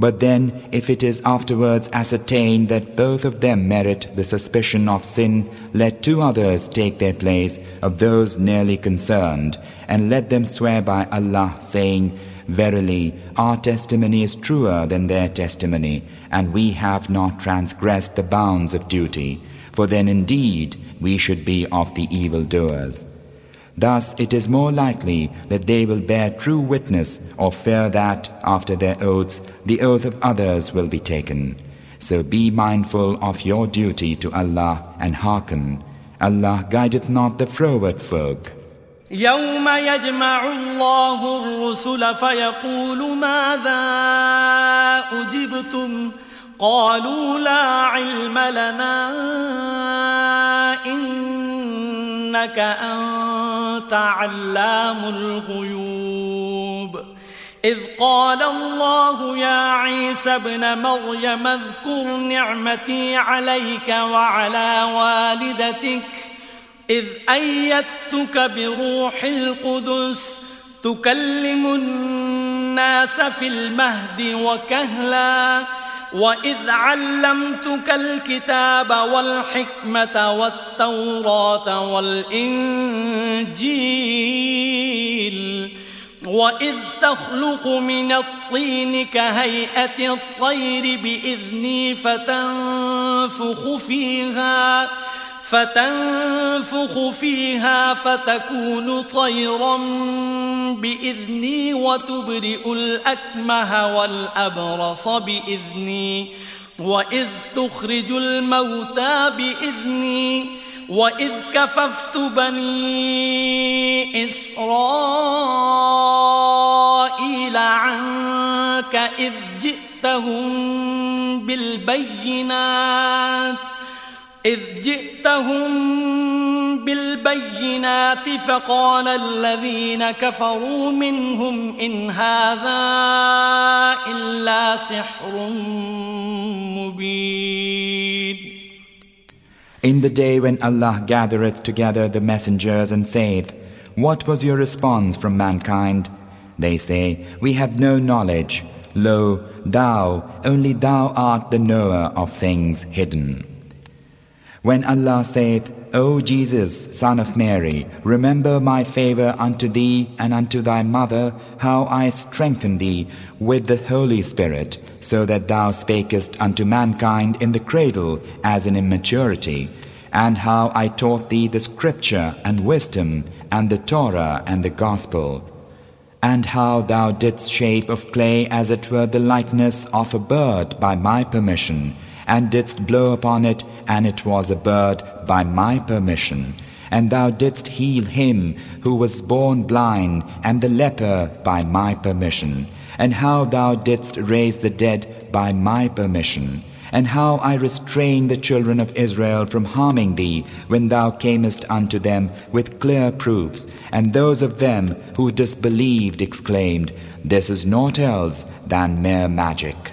But then, if it is afterwards ascertained that both of them merit the suspicion of sin, let two others take their place of those nearly concerned, and let them swear by Allah, saying, Verily, our testimony is truer than their testimony, and we have not transgressed the bounds of duty, for then indeed we should be of the evildoers. Thus it is more likely that they will bear true witness or fear that, after their oaths, the oath of others will be taken. So be mindful of your duty to Allah and hearken. Allah guideth not the froward folk. يوم يجمع الله الرسل فيقول ماذا أجبتم قالوا لا علم لنا إنك أنت علام الغيوب. إذ قال الله يا عيسى ابن مريم اذكر نعمتي عليك وعلى والدتك. إذ أيدتك بروح القدس تكلم الناس في المهد وكهلاً. وإذ علمتك الكتاب والحكمة والتوراة والإنجيل وإذ تخلق من الطين كهيئة الطير بإذني فتنفخ فيها فتنفخ فيها فتكون طيرا بإذني وتبرئ الأكمه والأبرص بإذني وإذ تخرج الموتى بإذني وإذ كففت بني إسرائيل عنك إذ جئتهم بالبينات ۖ إذ جئتهم بالبينات فقال الذين كفروا منهم إن هذا إلا سحر مبين In the day when Allah gathereth together the messengers and saith, What was your response from mankind? They say, We have no knowledge. Lo, thou, only thou art the knower of things hidden. When Allah saith, O Jesus, son of Mary, remember my favor unto thee and unto thy mother, how I strengthened thee with the Holy Spirit, so that thou spakest unto mankind in the cradle as in immaturity, and how I taught thee the scripture and wisdom, and the Torah and the gospel, and how thou didst shape of clay as it were the likeness of a bird by my permission, and didst blow upon it, and it was a bird by my permission. And thou didst heal him who was born blind, and the leper by my permission. And how thou didst raise the dead by my permission. And how I restrained the children of Israel from harming thee when thou camest unto them with clear proofs. And those of them who disbelieved exclaimed, This is naught else than mere magic.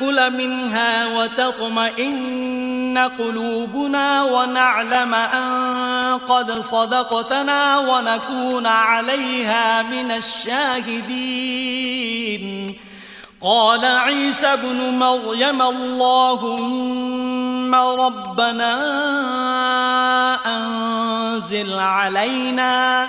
نأكل منها وتطمئن قلوبنا ونعلم أن قد صدقتنا ونكون عليها من الشاهدين. قال عيسى ابن مريم اللهم ربنا أنزل علينا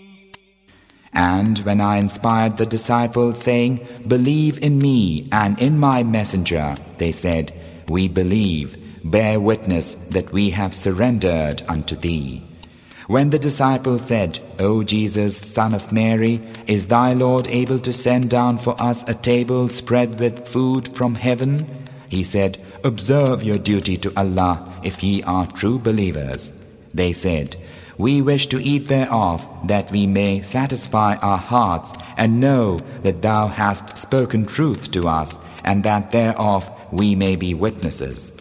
And when I inspired the disciples saying, Believe in me and in my messenger, they said, We believe, bear witness that we have surrendered unto thee. When the disciples said, O Jesus, Son of Mary, is thy Lord able to send down for us a table spread with food from heaven? He said, Observe your duty to Allah if ye are true believers. They said, We wish to eat thereof that we may satisfy our hearts and know that thou hast spoken truth to us and that thereof we may be witnesses.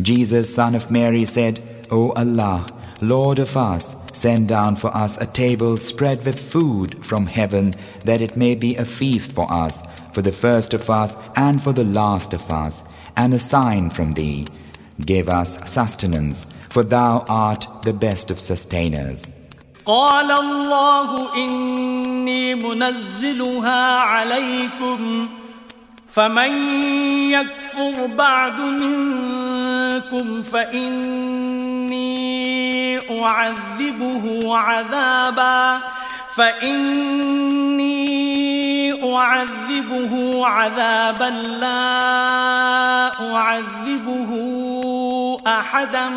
Jesus, son of Mary, said, O Allah, Lord of us, send down for us a table spread with food from heaven, that it may be a feast for us, for the first of us and for the last of us, and a sign from thee. Give us sustenance, for thou art the best of sustainers. قال الله إني منزلها عليكم فمن يكفر بعد منكم فإني أعذبه عذابا فإني أعذبه عذابا لا أعذبه أحدا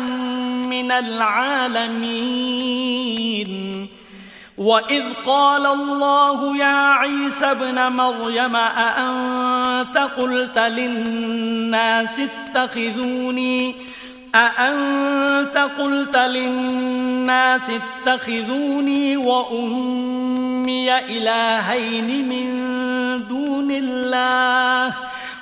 من العالمين. وإذ قال الله يا عيسى ابن مريم أأنت قلت للناس اتخذوني؟ أأنت قلت للناس اتخذوني وأمي إلهين من دون الله؟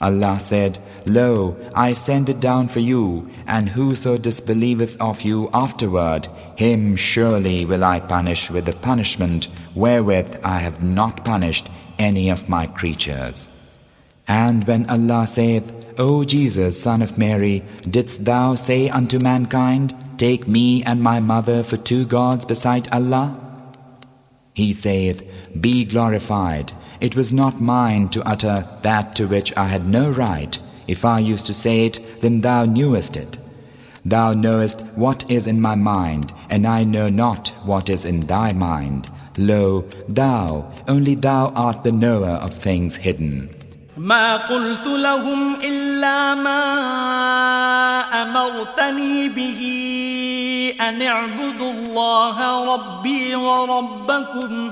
Allah said, Lo, I send it down for you, and whoso disbelieveth of you afterward, him surely will I punish with the punishment wherewith I have not punished any of my creatures. And when Allah saith, O Jesus, son of Mary, didst thou say unto mankind, Take me and my mother for two gods beside Allah? He saith, Be glorified. It was not mine to utter that to which I had no right. If I used to say it, then thou knewest it. Thou knowest what is in my mind, and I know not what is in thy mind. Lo, thou, only thou art the knower of things hidden. ما قلت لهم إلا ما أمرتني به أن اعبدوا الله ربي وربكم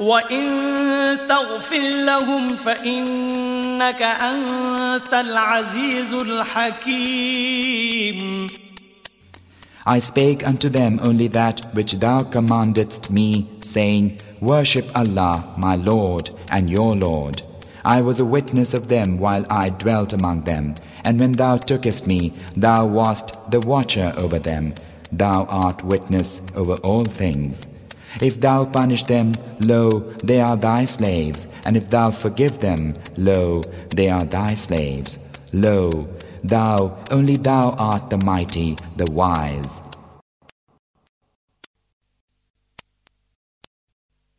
وإن تغفر لهم فإنك أنت العزيز الحكيم I spake unto them only that which thou commandedst me, saying, Worship Allah, my Lord and your Lord. I was a witness of them while I dwelt among them, and when thou tookest me, thou wast the watcher over them. Thou art witness over all things. If thou punish them, lo, they are thy slaves, and if thou forgive them, lo, they are thy slaves. Lo, thou, only thou art the mighty, the wise.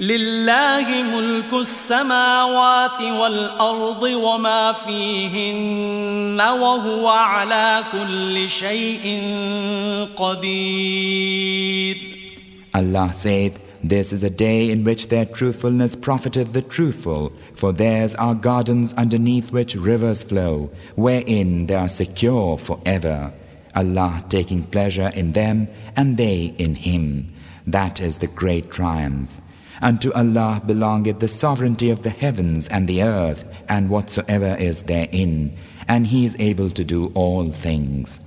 لله ملك السماوات والأرض وما فيهن وهو على كل شيء قدير Allah said, This is a day in which their truthfulness profiteth the truthful, for theirs are gardens underneath which rivers flow, wherein they are secure forever. Allah taking pleasure in them and they in Him. That is the great triumph. Unto Allah belongeth the sovereignty of the heavens and the earth and whatsoever is therein, and He is able to do all things.